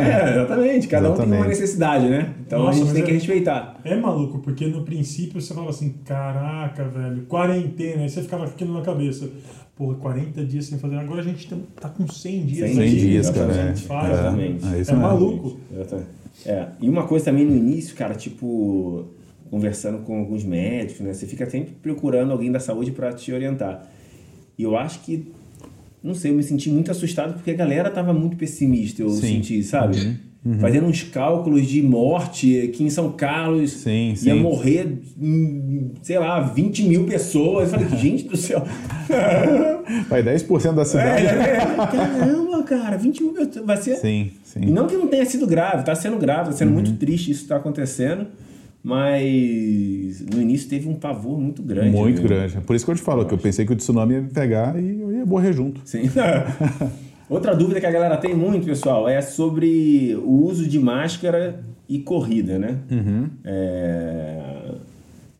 é, exatamente. Cada um tem uma Exatamente. necessidade, né? Então a Nossa, gente mas tem é- que respeitar. É maluco, porque no princípio você falava assim, caraca, velho, quarentena, aí você ficava com aquilo na cabeça. Porra, 40 dias sem fazer. Agora a gente tá, com 100 dias. 100 né? 100 dias, cara. A É, gente faz, é, né? Exatamente. é É maluco. Exatamente. É. E uma coisa também no início, cara, tipo, conversando com alguns médicos, né? Você fica sempre procurando alguém da saúde para te orientar. E eu acho que, não sei, eu me senti muito assustado porque a galera tava muito pessimista, eu Sim. senti, sabe? Fazendo uns cálculos de morte, que em São Carlos Sim, ia sim. morrer, hum, sei lá, 20 mil pessoas. Eu falei, [LAUGHS] gente do céu. Vai 10% da É, cidade. é, caramba, cara, 20 mil pessoas. Vai ser. Sim, sim. E não que não tenha sido grave, tá sendo grave, tá sendo Uhum. muito triste isso tá acontecendo, mas no início teve um pavor muito grande. Muito né? grande. Por isso que eu te falo, que eu pensei que o tsunami ia me pegar e eu ia morrer junto. Sim. [LAUGHS] Outra dúvida que a galera tem muito, pessoal, é sobre o uso de máscara e corrida, né? Uhum. É...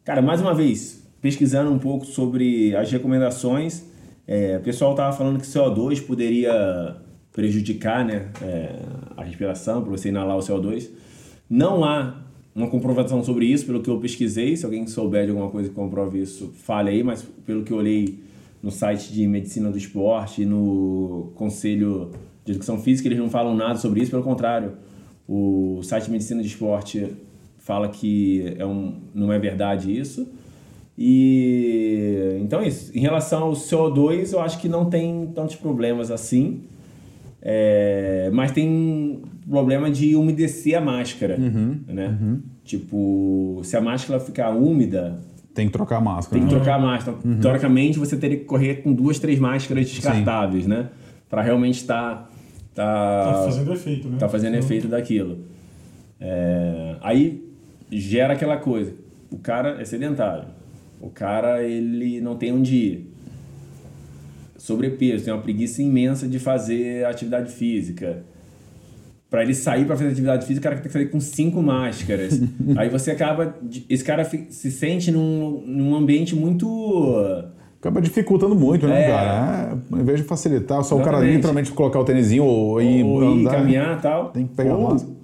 Cara, mais uma vez, pesquisando um pouco sobre as recomendações, é, o pessoal tava falando que CO2 poderia prejudicar né, é, a respiração, para você inalar o CO2. Não há uma comprovação sobre isso, pelo que eu pesquisei. Se alguém souber de alguma coisa que comprove isso, fale aí, mas pelo que eu olhei no site de Medicina do Esporte no Conselho de Educação Física, eles não falam nada sobre isso, pelo contrário. O site de Medicina do Esporte fala que é um, não é verdade isso. E então é isso. Em relação ao CO2, eu acho que não tem tantos problemas assim. É, mas tem problema de umedecer a máscara, né? Tipo, se a máscara ficar úmida, Tem que trocar a máscara. tem que né? trocar a máscara. Então, Teoricamente, você teria que correr com duas, três máscaras descartáveis, né? Para realmente estar tá, Tá fazendo efeito, né? tá fazendo efeito daquilo. É, aí gera aquela coisa. O cara é sedentário. O cara ele não tem onde ir. Sobrepeso, tem uma preguiça imensa de fazer atividade física. Pra ele sair pra fazer atividade física, o cara tem que sair com cinco máscaras. [LAUGHS] Aí você acaba. Esse cara se sente num, num ambiente muito. Acaba dificultando muito, né, É. cara? É, ao invés de facilitar, só o cara Exatamente. literalmente colocar o tênisinho ou ir ou ir andar. caminhar e tal. Tem que pegar ou máscara.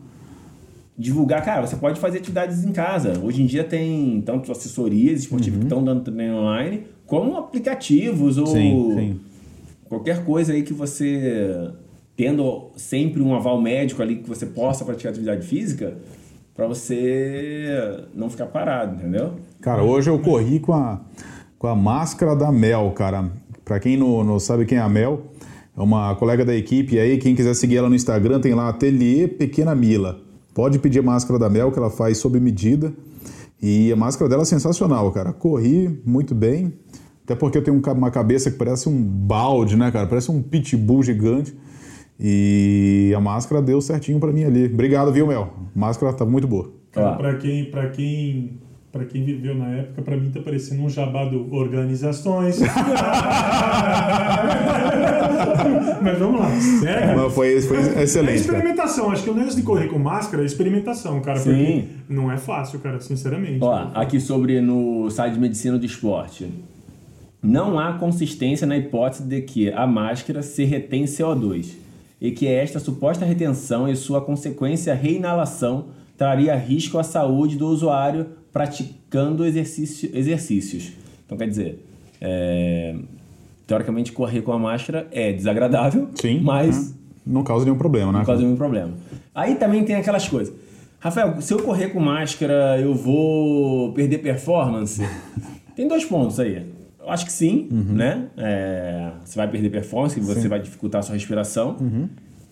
divulgar, cara, você pode fazer atividades em casa. Hoje em dia tem tanto assessorias esportivas que estão dando treino online, como aplicativos ou. Sim, sim. qualquer coisa aí que você tendo sempre um aval médico ali que você possa praticar atividade física para você não ficar parado, entendeu? Cara, hoje eu corri com a, com a máscara da Mel, cara. Pra quem não, não sabe quem é a Mel, é uma colega da equipe aí. Quem quiser seguir ela no Instagram, tem lá Ateliê Pequena Mila. Pode pedir máscara da Mel, que ela faz sob medida. E a máscara dela é sensacional, cara. Corri muito bem. Até porque eu tenho um uma cabeça que parece um balde, né, cara? Parece um pitbull gigante. E a máscara deu certinho pra mim ali. Obrigado, viu, Mel? A máscara tá muito boa. Cara, Ó. pra quem, pra quem, pra quem viveu na época, pra mim tá parecendo um jabá do organizações. [LAUGHS] Mas vamos lá, sério. Mas foi, foi É excelente, cara. experimentação. Acho que o negócio de correr com máscara é experimentação, cara. Sim. Porque não é fácil, cara, sinceramente. Ó, aqui sobre no site de medicina do esporte. Não há consistência na hipótese de que a máscara se retém CO2 e que esta suposta retenção e sua consequência reinalação traria risco à saúde do usuário praticando exercício, exercícios. Então, quer dizer, é, teoricamente correr com a máscara é desagradável, Sim. mas né? Não causa nenhum problema, né? por causa meu problema. Aí também tem aquelas coisas. Rafael, se eu correr com máscara, eu vou perder performance? [LAUGHS] tem dois pontos aí. Eu acho que sim, Uhum. né? É, você vai perder performance, você vai dificultar a sua respiração. Uhum.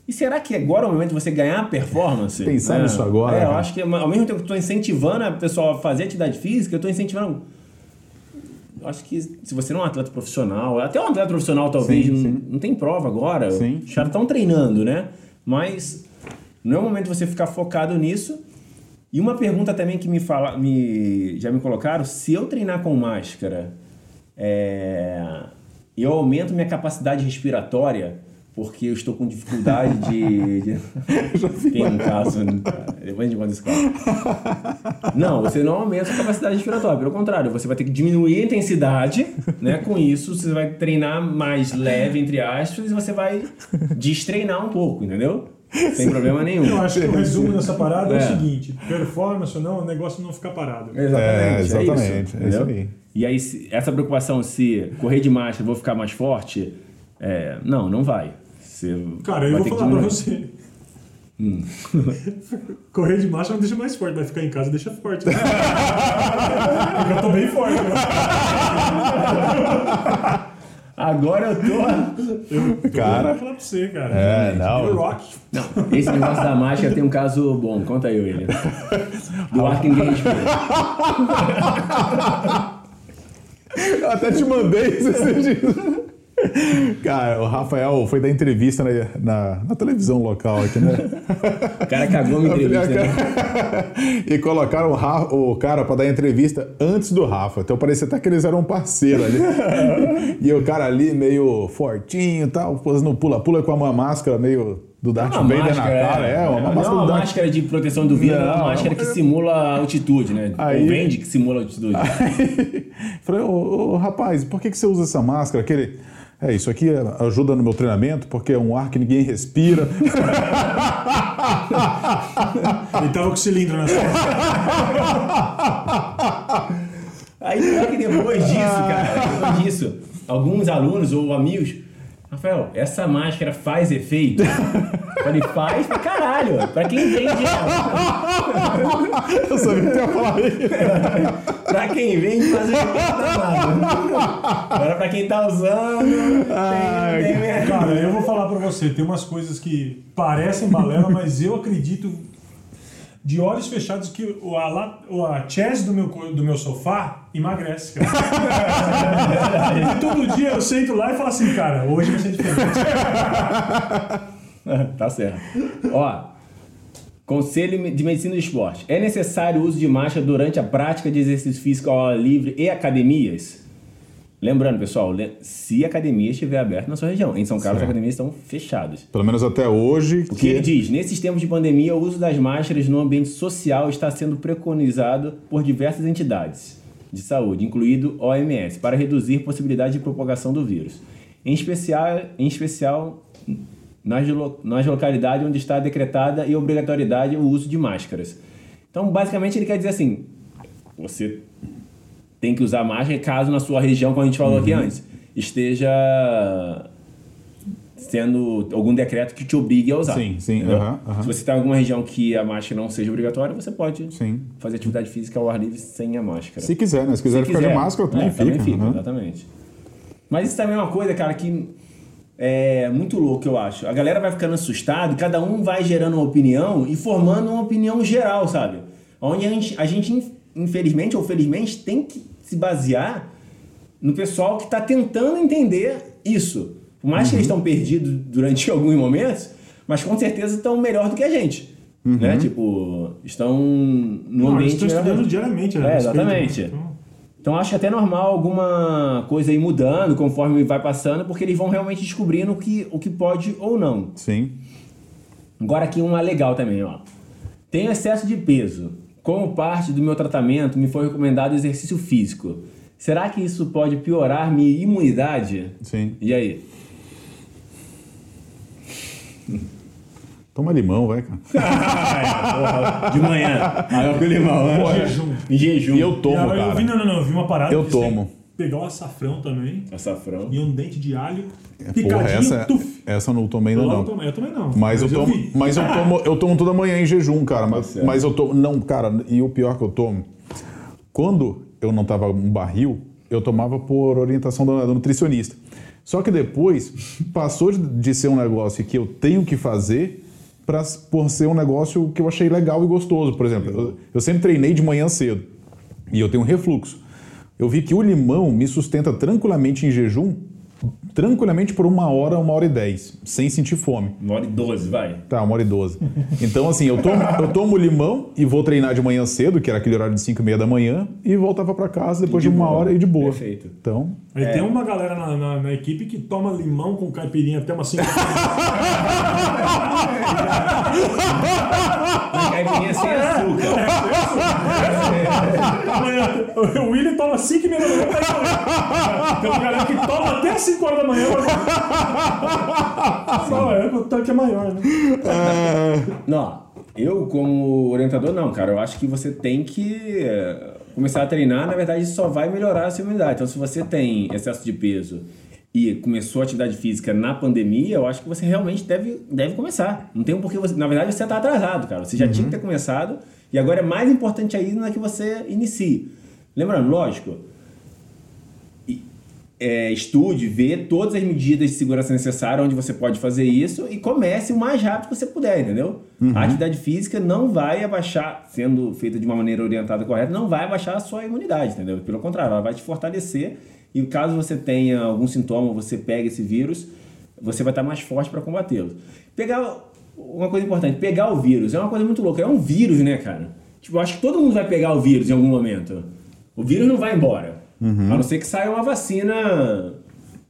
E será que agora é o momento de você ganhar performance? Pensar né? nisso agora, É, eu cara. acho que ao mesmo tempo que eu estou incentivando a pessoa a fazer atividade física, eu estou incentivando. Eu acho que se você não é um atleta profissional, até um atleta profissional talvez, Sim, não, sim. não tem prova agora. Sim. Os caras estão treinando, né? Mas não é o momento de você ficar focado nisso. E uma pergunta também que me fala, me, já me colocaram, se eu treinar com máscara, é, eu aumento minha capacidade respiratória, porque eu estou com dificuldade de. de... [LAUGHS] Tem um caso. né? Depois a gente conta esse caso. Não, você não aumenta a sua capacidade respiratória. Pelo contrário, você vai ter que diminuir a intensidade, né? Com isso, você vai treinar mais leve, entre aspas, e você vai destreinar um pouco, entendeu? Sem problema nenhum. Eu acho que o resumo dessa parada é, É. o seguinte: performance ou não, o negócio não ficar parado. Exatamente. É, É, exatamente, isso, é isso entendeu? aí. E aí, se- essa preocupação se correr de máscara vou ficar mais forte, é, não, não vai. Você Cara, eu vou falar pra diminuir. Hum. você. [LAUGHS] Correr de marcha não deixa mais forte, vai ficar em casa deixa forte. Porque eu tô bem forte. né? Agora eu tô. Cara, Vou falar pra você, cara. É, não. Rock. Não, esse negócio da máscara tem um caso bom. Conta aí, ele. Do ar que ninguém respira. eu até te mandei esses dias. [LAUGHS] Cara, o Rafael foi dar entrevista na, na, na televisão local aqui, né? O cara cagou minha [LAUGHS] entrevista. Né? [LAUGHS] e colocaram o, Ra- o cara pra dar entrevista antes do Rafa. Então parecia até que eles eram um parceiro ali. e o cara ali meio fortinho e tal, fazendo pula-pula com uma máscara meio do Darth Uma Vader na cara. É, uma não máscara é uma Darth máscara de proteção do vírus, é uma Não, máscara que simula a altitude, né? Aí- Ou vende que simula a altitude. Falei, ô, ô, rapaz, por que, que você usa essa máscara? Aquele. É, isso aqui ajuda no meu treinamento, porque é um ar que ninguém respira. [LAUGHS] Ele tava com o cilindro na costas. Aí pior que depois disso, cara, depois disso, alguns alunos ou amigos, Rafael, essa máscara faz efeito? Ele faz pra caralho, pra quem vende ela. [LAUGHS] Eu sabia que ia falar isso. Pra quem vende, faz efeito. Agora pra quem tá usando, Ai, tem, tem... Cara, eu vou falar pra você, tem umas coisas que parecem balela, mas eu acredito de olhos fechados que a, a chest do meu, do meu sofá emagrece, cara. [LAUGHS] e todo dia eu sento lá e falo assim, cara, hoje vai ser diferente. [LAUGHS] tá certo. Ó, Conselho de Medicina do Esporte. É necessário o uso de máscara durante a prática de exercício físico ao ar livre e academias? Lembrando, pessoal, se a academia estiver aberta na sua região. Em São Carlos, Certo. as academias estão fechadas. Pelo menos até hoje. O que ele diz? Nesses tempos de pandemia, o uso das máscaras no ambiente social está sendo preconizado por diversas entidades de saúde, incluído OMS, para reduzir possibilidade de propagação do vírus. Em especial, em especial nas, lo- nas localidades onde está decretada e obrigatoriedade o uso de máscaras. Então, basicamente, ele quer dizer assim: você tem que usar máscara caso na sua região, como a gente falou aqui antes, esteja sendo algum decreto que te obrigue a usar. Sim, sim, aham, aham. Se você está em alguma região que a máscara não seja obrigatória, você pode Sim. fazer atividade física ao ar livre sem a máscara. Se quiser, né? Se quiser Se ficar de quiser. máscara, também É, fica. Também fica, aham. exatamente. Mas isso também é uma coisa, cara, que é muito louco, eu acho. A galera vai ficando assustada cada um vai gerando uma opinião e formando uma opinião geral, sabe? Onde a gente, a gente infelizmente ou felizmente, tem que se basear no pessoal que está tentando entender isso. Por mais Uhum. que eles estão perdidos durante [LAUGHS] alguns momentos, mas com certeza estão melhor do que a gente. Uhum. Né? Tipo, estão no Não, eles ambiente. estão melhor. estudando diariamente. né, É, exatamente. né? Então, Então acho até normal alguma coisa ir mudando conforme vai passando, porque eles vão realmente descobrindo o que, o que pode ou não. Sim. Agora aqui uma legal também, ó. Tenho excesso de peso. Como parte do meu tratamento, me foi recomendado exercício físico. Será que isso pode piorar minha imunidade? Sim. E aí? Toma limão, vai, cara. [LAUGHS] De manhã. Água com limão, né? Em jejum. Em jejum. E eu tomo, E agora eu cara. vi, não, não, não, eu vi uma parada. Eu você tomo. Pegar o açafrão também Açafrão. e um dente de alho. Porra, Picadinho, essa, tuf. essa eu não tomei ainda Eu não. não tomei, eu também não. Mas, eu tomo, mas eu tomo, eu tomo toda manhã em jejum, cara. Mas, certo. mas eu tomo. Não, cara, e o pior que eu tomo, quando eu não tava um barril, eu tomava por orientação da, da nutricionista. Só que depois passou de, de ser um negócio que eu tenho que fazer pra, por ser um negócio que eu achei legal e gostoso. Por exemplo, eu, eu sempre treinei de manhã cedo e eu tenho refluxo. Eu vi que o limão me sustenta tranquilamente em jejum, tranquilamente por uma hora, uma hora e dez, sem sentir fome. Uma hora e doze, vai. Tá, uma hora e doze. Então, assim, eu tomo, eu tomo limão e vou treinar de manhã cedo, que era aquele horário de 5 e meia da manhã, e voltava pra casa depois de, de uma boa. hora e de boa. Perfeito. Então, Aí tem uma galera na, na- na equipe que toma limão com caipirinha até umas 5 A caipirinha sem açúcar. [LAUGHS] O William toma 5 e meia da manhã. Tem uma galera que toma até 5 horas da manhã. [LAUGHS] Só é, o tanque é maior, né? Não, eu como orientador não, cara. Eu acho que você tem que eh, começar a treinar. Na verdade, só vai melhorar a sua imunidade. Então, se você tem excesso de peso e começou a atividade física na pandemia, eu acho que você realmente deve, deve começar. Não tem um porquê você. Na verdade, você está atrasado, cara. Você já tinha que ter começado. E agora é mais importante ainda que você inicie. Lembrando, lógico, é, estude, vê todas as medidas de segurança necessárias onde você pode fazer isso e comece o mais rápido que você puder, entendeu? A atividade física não vai abaixar, sendo feita de uma maneira orientada correta, não vai abaixar a sua imunidade, entendeu? Pelo contrário, ela vai te fortalecer e caso você tenha algum sintoma, você pegue esse vírus, você vai estar mais forte para combatê-lo. Pegar uma coisa importante, pegar o vírus é uma coisa muito louca, é um vírus, né, cara? Tipo, eu acho que todo mundo vai pegar o vírus em algum momento. O vírus não vai embora. A não ser que saia uma vacina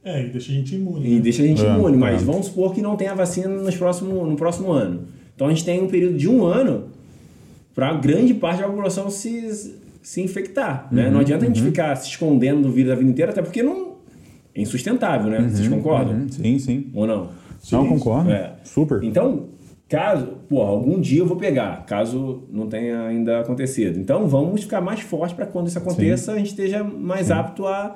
É, e deixa a gente imune. e né? deixa a gente É, imune, mas é. vamos supor que não tenha vacina nos próximo, no próximo ano. Então a gente tem um período de um ano para grande parte da população se, se infectar. Né? Não adianta a gente ficar se escondendo do vírus a vida inteira, até porque não é insustentável, né? Vocês concordam? sim, sim. Ou não? Não, concordo. É. Super. Então, caso, porra, algum dia eu vou pegar, caso não tenha ainda acontecido. Então, vamos ficar mais forte para quando isso aconteça, a gente esteja mais apto a,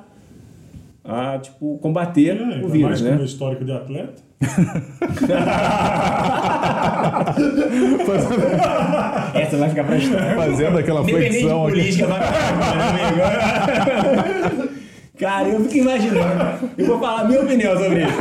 a tipo, combater É, o vírus, mais com o né? meu histórico de atleta. [LAUGHS] Essa vai ficar pra história. Fazendo aquela de flexão aqui. política, vai ficar, meu amigo. [LAUGHS] Cara, eu fico imaginando. Eu vou falar a minha opinião sobre isso.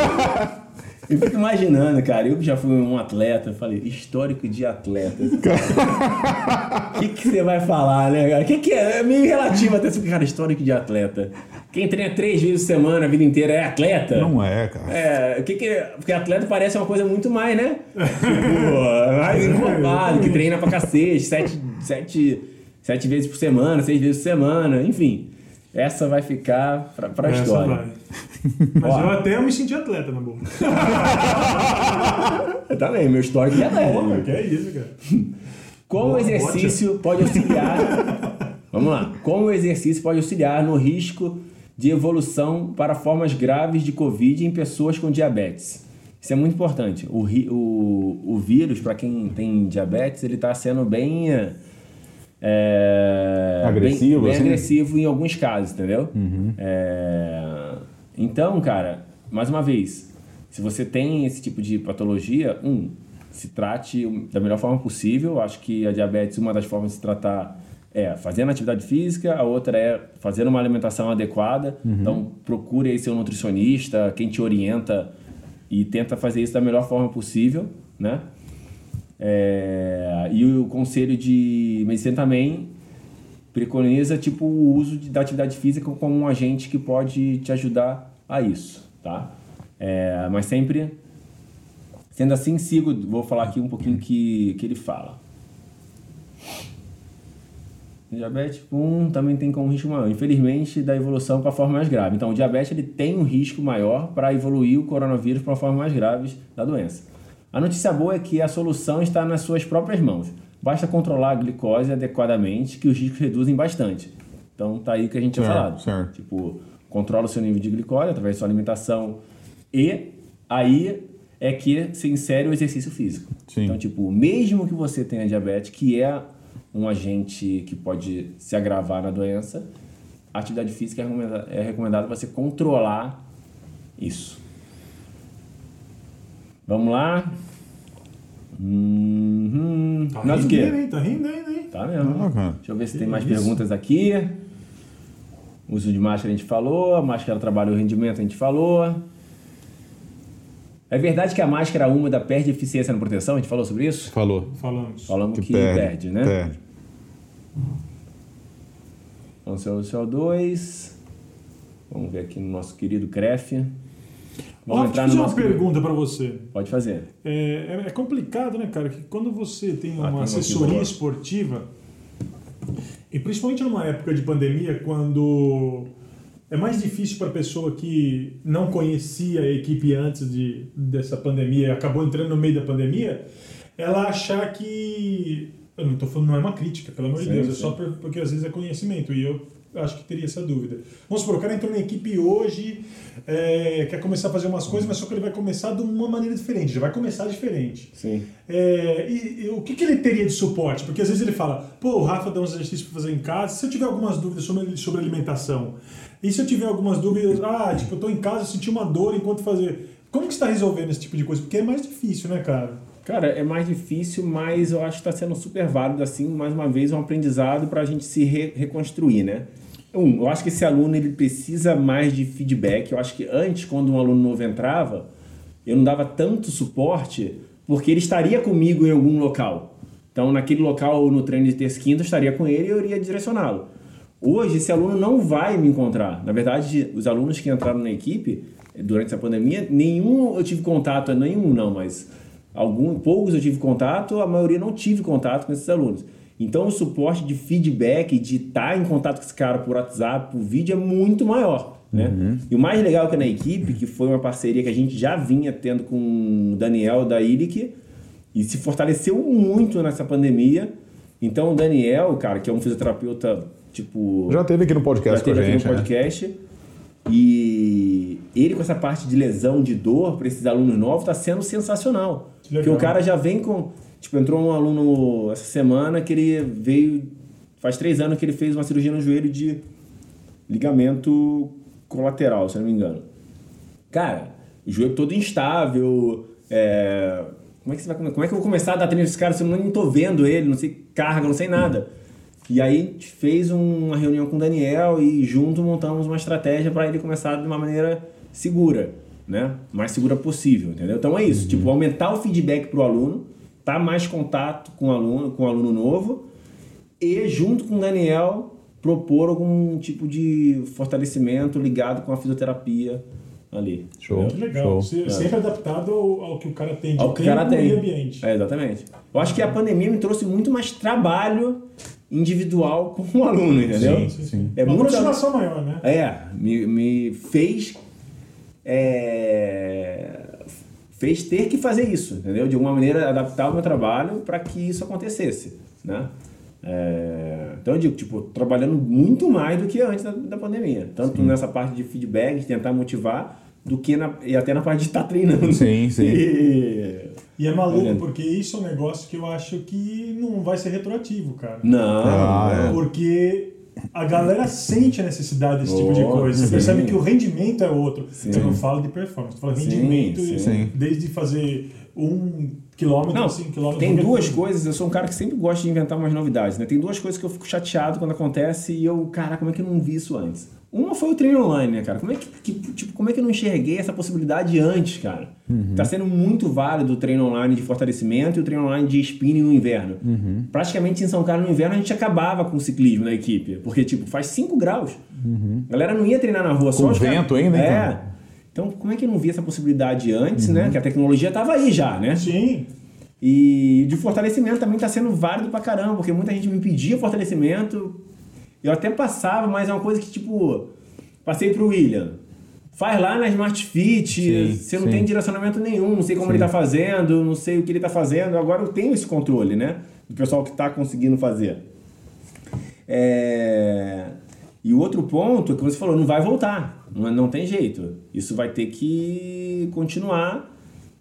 Eu fico imaginando, cara. Eu que já fui um atleta, falei, histórico de atleta. O [LAUGHS] que, que você vai falar, né, cara? O que, que é? É meio relativo até esse cara, histórico de atleta. Quem treina três vezes por semana a vida inteira é atleta? Não é, cara. É, o que que é? Porque atleta parece uma coisa muito mais, né? tipo, mais [LAUGHS] encorpado, que treina pra cacete, sete, sete, sete vezes por semana, seis vezes por semana, enfim. Essa vai ficar pra, pra Essa história. vai. Mas Ó. eu até me senti atleta na boa. [LAUGHS] Eu também, meu histórico já Porra, é. que é isso, cara. Como o exercício pode auxiliar. [LAUGHS] Vamos lá. Como o exercício pode auxiliar no risco de evolução para formas graves de Covid em pessoas com diabetes. Isso é muito importante. O, o, o vírus, para quem tem diabetes, ele está sendo bem. É, Agressivo, bem, bem assim? agressivo em alguns casos, entendeu? É, então, cara, mais uma vez, se você tem esse tipo de patologia, um, se trate da melhor forma possível. Acho que a diabetes, uma das formas de se tratar é fazendo atividade física, a outra é fazendo uma alimentação adequada. Então, procure aí seu nutricionista, quem te orienta e tenta fazer isso da melhor forma possível, né? É, e o conselho de medicina também preconiza tipo o uso de- da atividade física como um agente que pode te ajudar a isso, tá? É, mas sempre sendo assim sigo, vou falar aqui um pouquinho que que ele fala. Diabetes tipo 1 também tem como risco maior, infelizmente, da evolução para forma mais grave. Então, o diabetes ele tem um risco maior para evoluir o coronavírus para formas mais graves da doença. A notícia boa é que a solução está nas suas próprias mãos. Basta controlar a glicose adequadamente, que os riscos reduzem bastante. Então, tá aí o que a gente tinha Certo, falado. certo. Tipo, controla o seu nível de glicose através da sua alimentação e aí é que se insere o exercício físico. Sim. Então, tipo, mesmo que você tenha diabetes, que é um agente que pode se agravar na doença, a atividade física é recomendada, é você controlar isso. Vamos lá. Uhum. Tá Nós o rindo, quê? hein? Tá rindo ainda, hein? Tá mesmo. Ah, cara. Deixa eu ver se tem Que mais isso. perguntas aqui. Uso de máscara a gente falou, a máscara trabalha o rendimento a gente falou. É verdade que a máscara úmida perde eficiência na proteção? A gente falou sobre isso? Falou. Falamos. Falamos que, Que perde, perde, né? Perde. Vamos ver o CO2. Vamos ver aqui no nosso querido CREF. Ó, Vamos deixa entrar eu no fazer uma pergunta pra você. Pode fazer. É, é- é complicado, né, cara? Que quando você tem Ah, uma tem uma assessoria esportiva, e principalmente numa época de pandemia, quando é mais difícil para a pessoa que não conhecia a equipe antes de, dessa pandemia e acabou entrando no meio da pandemia, ela achar que. Eu não tô falando, não é uma crítica, pelo amor de Sim, Deus, é sim. só por- porque às vezes é conhecimento. E eu acho que teria essa dúvida. Vamos supor, o cara entrou na equipe hoje, é, quer começar a fazer umas coisas, mas só que ele vai começar de uma maneira diferente, já vai começar diferente. Sim. É, e, e o que, que ele teria de suporte? Porque às vezes ele fala, pô, o Rafa dá uns exercícios pra fazer em casa. Se eu tiver algumas dúvidas sobre, sobre alimentação, e se eu tiver algumas dúvidas, ah, tipo, eu tô em casa, eu senti uma dor enquanto fazer. Como que você está resolvendo esse tipo de coisa? Porque é mais difícil, né, cara? Cara, é mais difícil, mas eu acho que está sendo super válido, assim, mais uma vez, um aprendizado para a gente se re- reconstruir, né? Um, eu acho que esse aluno ele precisa mais de feedback. Eu acho que antes, quando um aluno novo entrava, eu não dava tanto suporte porque ele estaria comigo em algum local. Então, naquele local, no treino de terça quinta, eu estaria com ele e eu iria direcioná-lo. Hoje, esse aluno não vai me encontrar. Na verdade, os alunos que entraram na equipe durante essa pandemia, nenhum eu tive contato, nenhum não, mas algum, poucos eu tive contato, a maioria não tive contato com esses alunos. Então, o suporte de feedback, de estar em contato com esse cara por WhatsApp, por vídeo, é muito maior. Né? E o mais legal é que na equipe, que foi uma parceria que a gente já vinha tendo com o Daniel da Ilic, e se fortaleceu muito nessa pandemia. Então, o Daniel, cara, que é um fisioterapeuta, tipo. Já teve aqui no podcast já com a teve aqui gente, no né? podcast. E ele, com essa parte de lesão, de dor para esses alunos novos, está sendo sensacional. Que Porque o cara já vem com. Tipo, entrou um aluno essa semana que ele veio. Faz três anos que ele fez uma cirurgia no joelho de ligamento colateral, se eu não me engano. Cara, o joelho todo instável. é, Como, é que você vai, como é que eu vou começar a dar treino nesse cara se eu não tô vendo ele, não sei carga, não sei nada? E aí fez um- uma reunião com o Daniel e junto montamos uma estratégia para ele começar de uma maneira segura, né? Mais segura possível, entendeu? Então é isso, tipo, aumentar o feedback pro aluno, tá mais contato com o aluno, com o aluno novo e junto com o Daniel propor algum tipo de fortalecimento ligado com a fisioterapia ali. Show. Que legal. Show. Se- Sempre adaptado ao, ao que o cara tem de Ao que o tempo cara tem. e ambiente. É, exatamente. Eu acho que a pandemia me trouxe muito mais trabalho individual com o aluno, entendeu? Sim, sim. É Uma muito aproximação maior, né? é, me, me fez. é, fez ter que fazer isso, entendeu? De alguma maneira adaptar o meu trabalho para que isso acontecesse, né? É, então eu digo, tipo, trabalhando muito mais do que antes da, da pandemia. Tanto nessa parte de feedback, de tentar motivar, do que na, e até na parte de estar treinando. Sim, sim. [LAUGHS] E- E é maluco, Tá porque isso é um negócio que eu acho que não vai ser retroativo, cara. Não, Ah, não. Porque a galera sente a necessidade desse tipo de Oh, coisa. Você percebe que o rendimento é outro. Sim. Eu não falo de performance, eu falo rendimento. Sim. desde fazer um quilômetro, Não, cinco quilômetros. tem duas coisa. coisas, eu sou um cara que sempre gosta de inventar umas novidades, né? Tem duas coisas que eu fico chateado quando acontece e eu, cara, como é que eu não vi isso antes? Uma foi o treino online, né, cara? Como é que, que- tipo, como é que eu não enxerguei essa possibilidade antes, cara? Tá sendo muito válido o treino online de fortalecimento e o treino online de spinning no inverno. Praticamente em São Carlos no inverno a gente acabava com o ciclismo na equipe, porque tipo, faz 5 graus. A galera não ia treinar na rua só Com os caras- vento ainda, hein, É. cara? Então, como é que eu não vi essa possibilidade antes, né? Que a tecnologia tava aí já, né? Sim. E de fortalecimento também tá sendo válido pra caramba, porque muita gente me pedia fortalecimento. Eu até passava, mas é uma coisa que, tipo, passei pro William. Faz lá na Smart Fit, Sim, você não sim. tem direcionamento nenhum, não sei como ele tá fazendo, não sei o que ele tá fazendo. Agora eu tenho esse controle, né? Do pessoal que tá conseguindo fazer. É... E o outro ponto é que você falou, não vai voltar. Não, não tem jeito. Isso vai ter que continuar.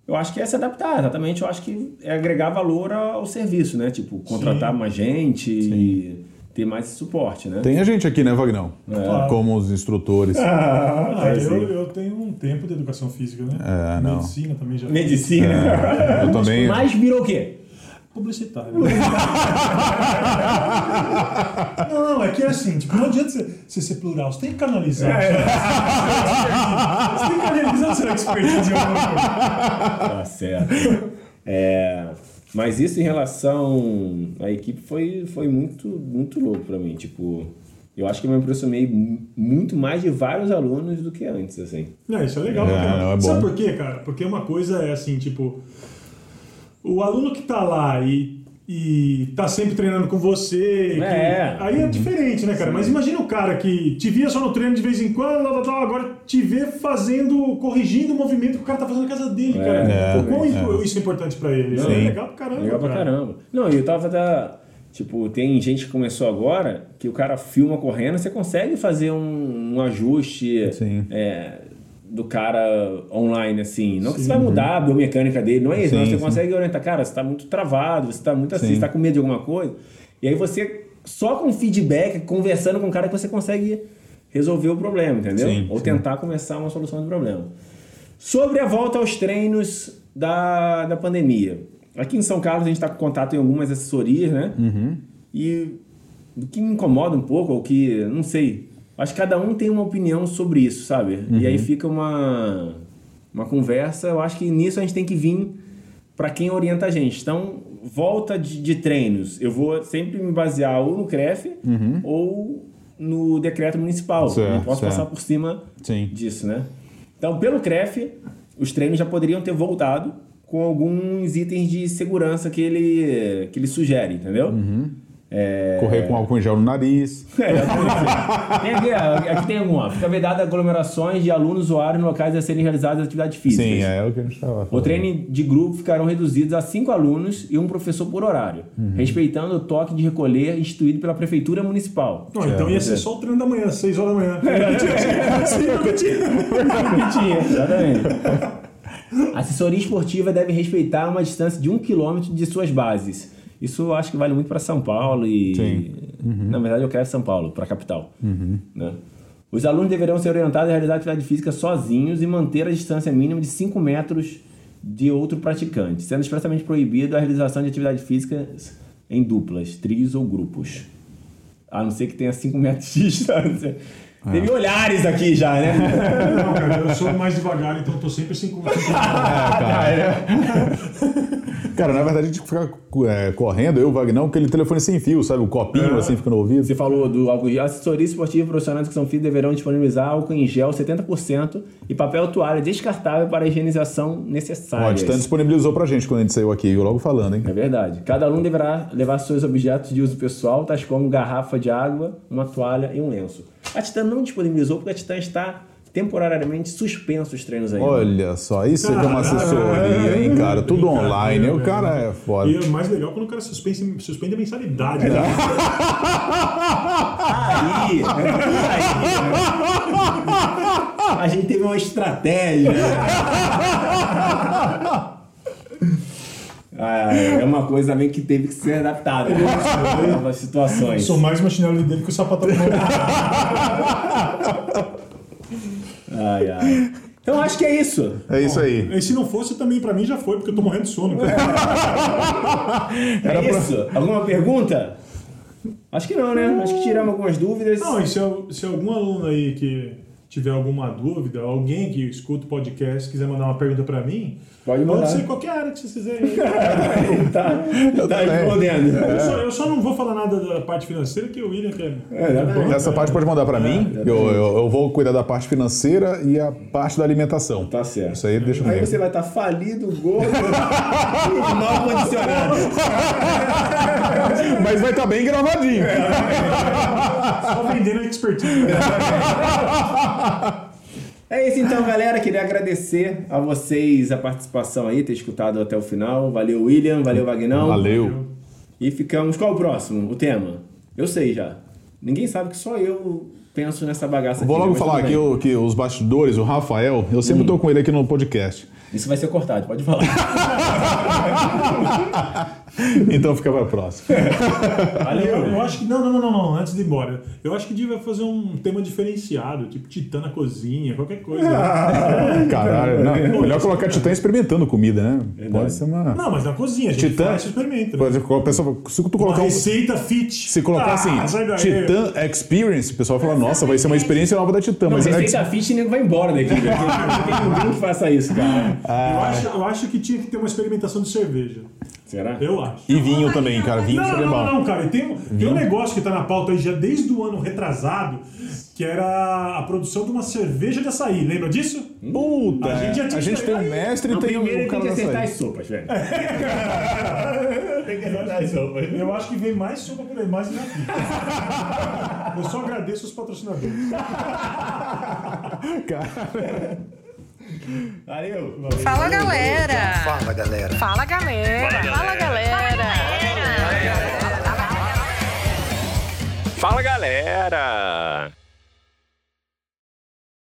Eu acho que é se adaptar, exatamente. Eu acho que é agregar valor ao serviço, né? Tipo, contratar mais gente e ter mais suporte, né? Tem a gente aqui, né, Vagnão? Claro. Como os instrutores. [LAUGHS] Ah, é, eu, sim. eu tenho um tempo de educação física, né? É, não. Medicina também já. Medicina. Eu também. Mas virou o quê? Publicitário. né? [LAUGHS] não, não, é que é assim, tipo, não adianta você, ser plural, você tem que canalizar. Você tem que canalizar seu expertise em alguma coisa. Tá certo. É, mas isso em relação à equipe foi, foi muito, muito louco pra mim. Tipo, eu acho que eu me aproximei mu- muito mais de vários alunos do que antes, assim. Não, isso é legal. É, não, é bom. Sabe por quê, cara? Porque uma coisa é assim, tipo, o aluno que tá lá e, e tá sempre treinando com você, que- É. aí é diferente, né, cara? Mas imagina o cara que te via só no treino de vez em quando, tal, tal, tal, agora te vê fazendo, corrigindo o movimento que o cara tá fazendo na casa dele, cara. É, o quão é. isso é importante pra ele. Isso é Sim. legal pra caramba. Legal pra cara. caramba. Não, e eu tava da. Tipo, tem gente que começou agora que o cara filma correndo, você consegue fazer um, um ajuste Sim. é, do cara online, assim. Não que você vai mudar a biomecânica dele, não é isso. Sim, você sim. consegue orientar, cara, você tá muito travado, você tá muito assim, Sim. você tá com medo de alguma coisa. E aí você, só com feedback, conversando com o cara, que você consegue resolver o problema, entendeu? Sim, Ou sim. tentar começar uma solução do problema. Sobre a volta aos treinos da, da pandemia. Aqui em São Carlos a gente está com contato em algumas assessorias, né? E o que me incomoda um pouco, ou que, não sei, acho que cada um tem uma opinião sobre isso, sabe? E aí fica uma, uma conversa, eu acho que nisso a gente tem que vir para quem orienta a gente. Então, volta de, de treinos, eu vou sempre me basear ou no CREF ou no decreto municipal. Certo, não posso certo. passar por cima Sim. disso, né? Então, pelo CREF, os treinos já poderiam ter voltado com alguns itens de segurança que ele, que ele sugere, entendeu? É... Correr com álcool em gel no nariz. [LAUGHS] É, tem aqui, ó, aqui tem alguma. Fica vedado aglomerações de alunos usuários em locais a serem realizadas atividades físicas. Sim, é o que a gente estava O falando. treino de grupo ficarão reduzidos a cinco alunos e um professor por horário, respeitando o toque de recolher instituído pela Prefeitura Municipal. Não, então ia ser só o treino da manhã, 6 horas da manhã. [LAUGHS] Tinha. Tinha, exatamente. [LAUGHS] A assessoria esportiva deve respeitar uma distância de um quilômetro de suas bases. Isso eu acho que vale muito para São Paulo e. Sim. Na verdade, eu quero São Paulo, para a capital. Né? Os alunos deverão ser orientados a realizar atividade física sozinhos e manter a distância mínima de 5 metros de outro praticante, sendo expressamente proibido a realização de atividade física em duplas, trios ou grupos. A não ser que tenha 5 metros de [LAUGHS] distância. Teve olhares aqui já, né? Não, cara, eu sou mais devagar, então eu tô sempre assim com. [LAUGHS] Cara, na verdade a gente fica é, correndo, eu, o Vagnão, com aquele telefone sem fio, sabe? O copinho É. assim fica no ouvido. Você falou do álcool gel. Assessoria esportiva e profissionais que são feitos deverão disponibilizar álcool em gel 70% e papel toalha descartável para a higienização necessária. Ó, a Titã disponibilizou pra gente quando a gente saiu aqui, eu logo falando, hein? É verdade. Cada aluno deverá levar seus objetos de uso pessoal, tais como garrafa de água, uma toalha e um lenço. A Titã não disponibilizou porque a Titã está temporariamente suspenso os treinos aí. Olha só, isso é uma assessoria, hein, cara? Tudo online. O cara é foda. E é mais legal quando o cara suspende, suspende a mensalidade. Né? Aí, aí, a gente teve uma estratégia. Ah, é uma coisa também que teve que ser adaptada né? a novas situações. Sou mais uma chinela dele que o sapatão do Ai, ai. Então acho que é isso. É isso aí. E se não fosse, também pra mim já foi, porque eu tô morrendo de sono. Cara. É isso. Alguma pergunta? Acho que não, né? Acho que tiramos algumas dúvidas. Não, e se, se algum aluno aí que tiver alguma dúvida, alguém que escuta o podcast quiser mandar uma pergunta pra mim, Pode mandar. ser qualquer área que vocês quiserem. [LAUGHS] tá, tá respondendo. Eu só, eu só não vou falar nada da parte financeira, que o William quer. exatamente. Essa parte pode mandar pra mim. Eu, eu, eu vou cuidar da parte financeira e a parte da alimentação. Tá certo. Isso aí deixa Aí comigo. você vai estar falido, gordo e [LAUGHS] mal condicionado. [LAUGHS] Mas vai estar bem gravadinho. Só vendendo expertise. [LAUGHS] É isso então, galera. Queria agradecer a vocês a participação aí, ter escutado até o final. Valeu, William. Valeu, Vagnão. Valeu. E ficamos. Qual o próximo? O tema? Eu sei já. Ninguém sabe que só eu penso nessa bagaça Vou aqui, logo falar aqui o- que os bastidores, o Rafael, eu sempre tô com ele aqui no podcast. Isso vai ser cortado, pode falar. [LAUGHS] [LAUGHS] Então fica pra próxima. Eu, eu acho que. Não, não, não, não, não, antes de ir embora. Eu acho que devia fazer um tema diferenciado, tipo Titã na cozinha, qualquer coisa. Caralho. Não, melhor colocar Titã experimentando comida, né? Pode ser uma. Não, mas na cozinha, a gente Titã- faz experimenta. Por exemplo, pessoa, se tu Uma colocar um, receita fit. Se colocar Ah, assim. Titã Experience, o pessoal fala, nossa, vai ser uma experiência nova da Titã. Não, Mas receita fit, nego vai embora daqui. [LAUGHS] Não tem ninguém que faça isso, cara. Eu, acho, eu acho que tinha que ter uma experimentação de cerveja. Será? Eu acho. E vinho também, cara. Vinho Não, seria não, bom. não, cara. E Tem, um- tem um negócio que tá na pauta aí já desde o ano retrasado, que era a produção de uma cerveja de açaí. Lembra disso? Puta, A gente já é. tinha a gente tem um mestre e Não, tem primeiro o tem cara que acertar açaí. as sopas, velho. [LAUGHS] Tem que acertar isso. Eu acho que vem mais sopa por aí, mais daqui. Eu só agradeço os patrocinadores. [LAUGHS] Valeu. Fala galera! Fala galera. Fala galera! Fala galera! Fala galera!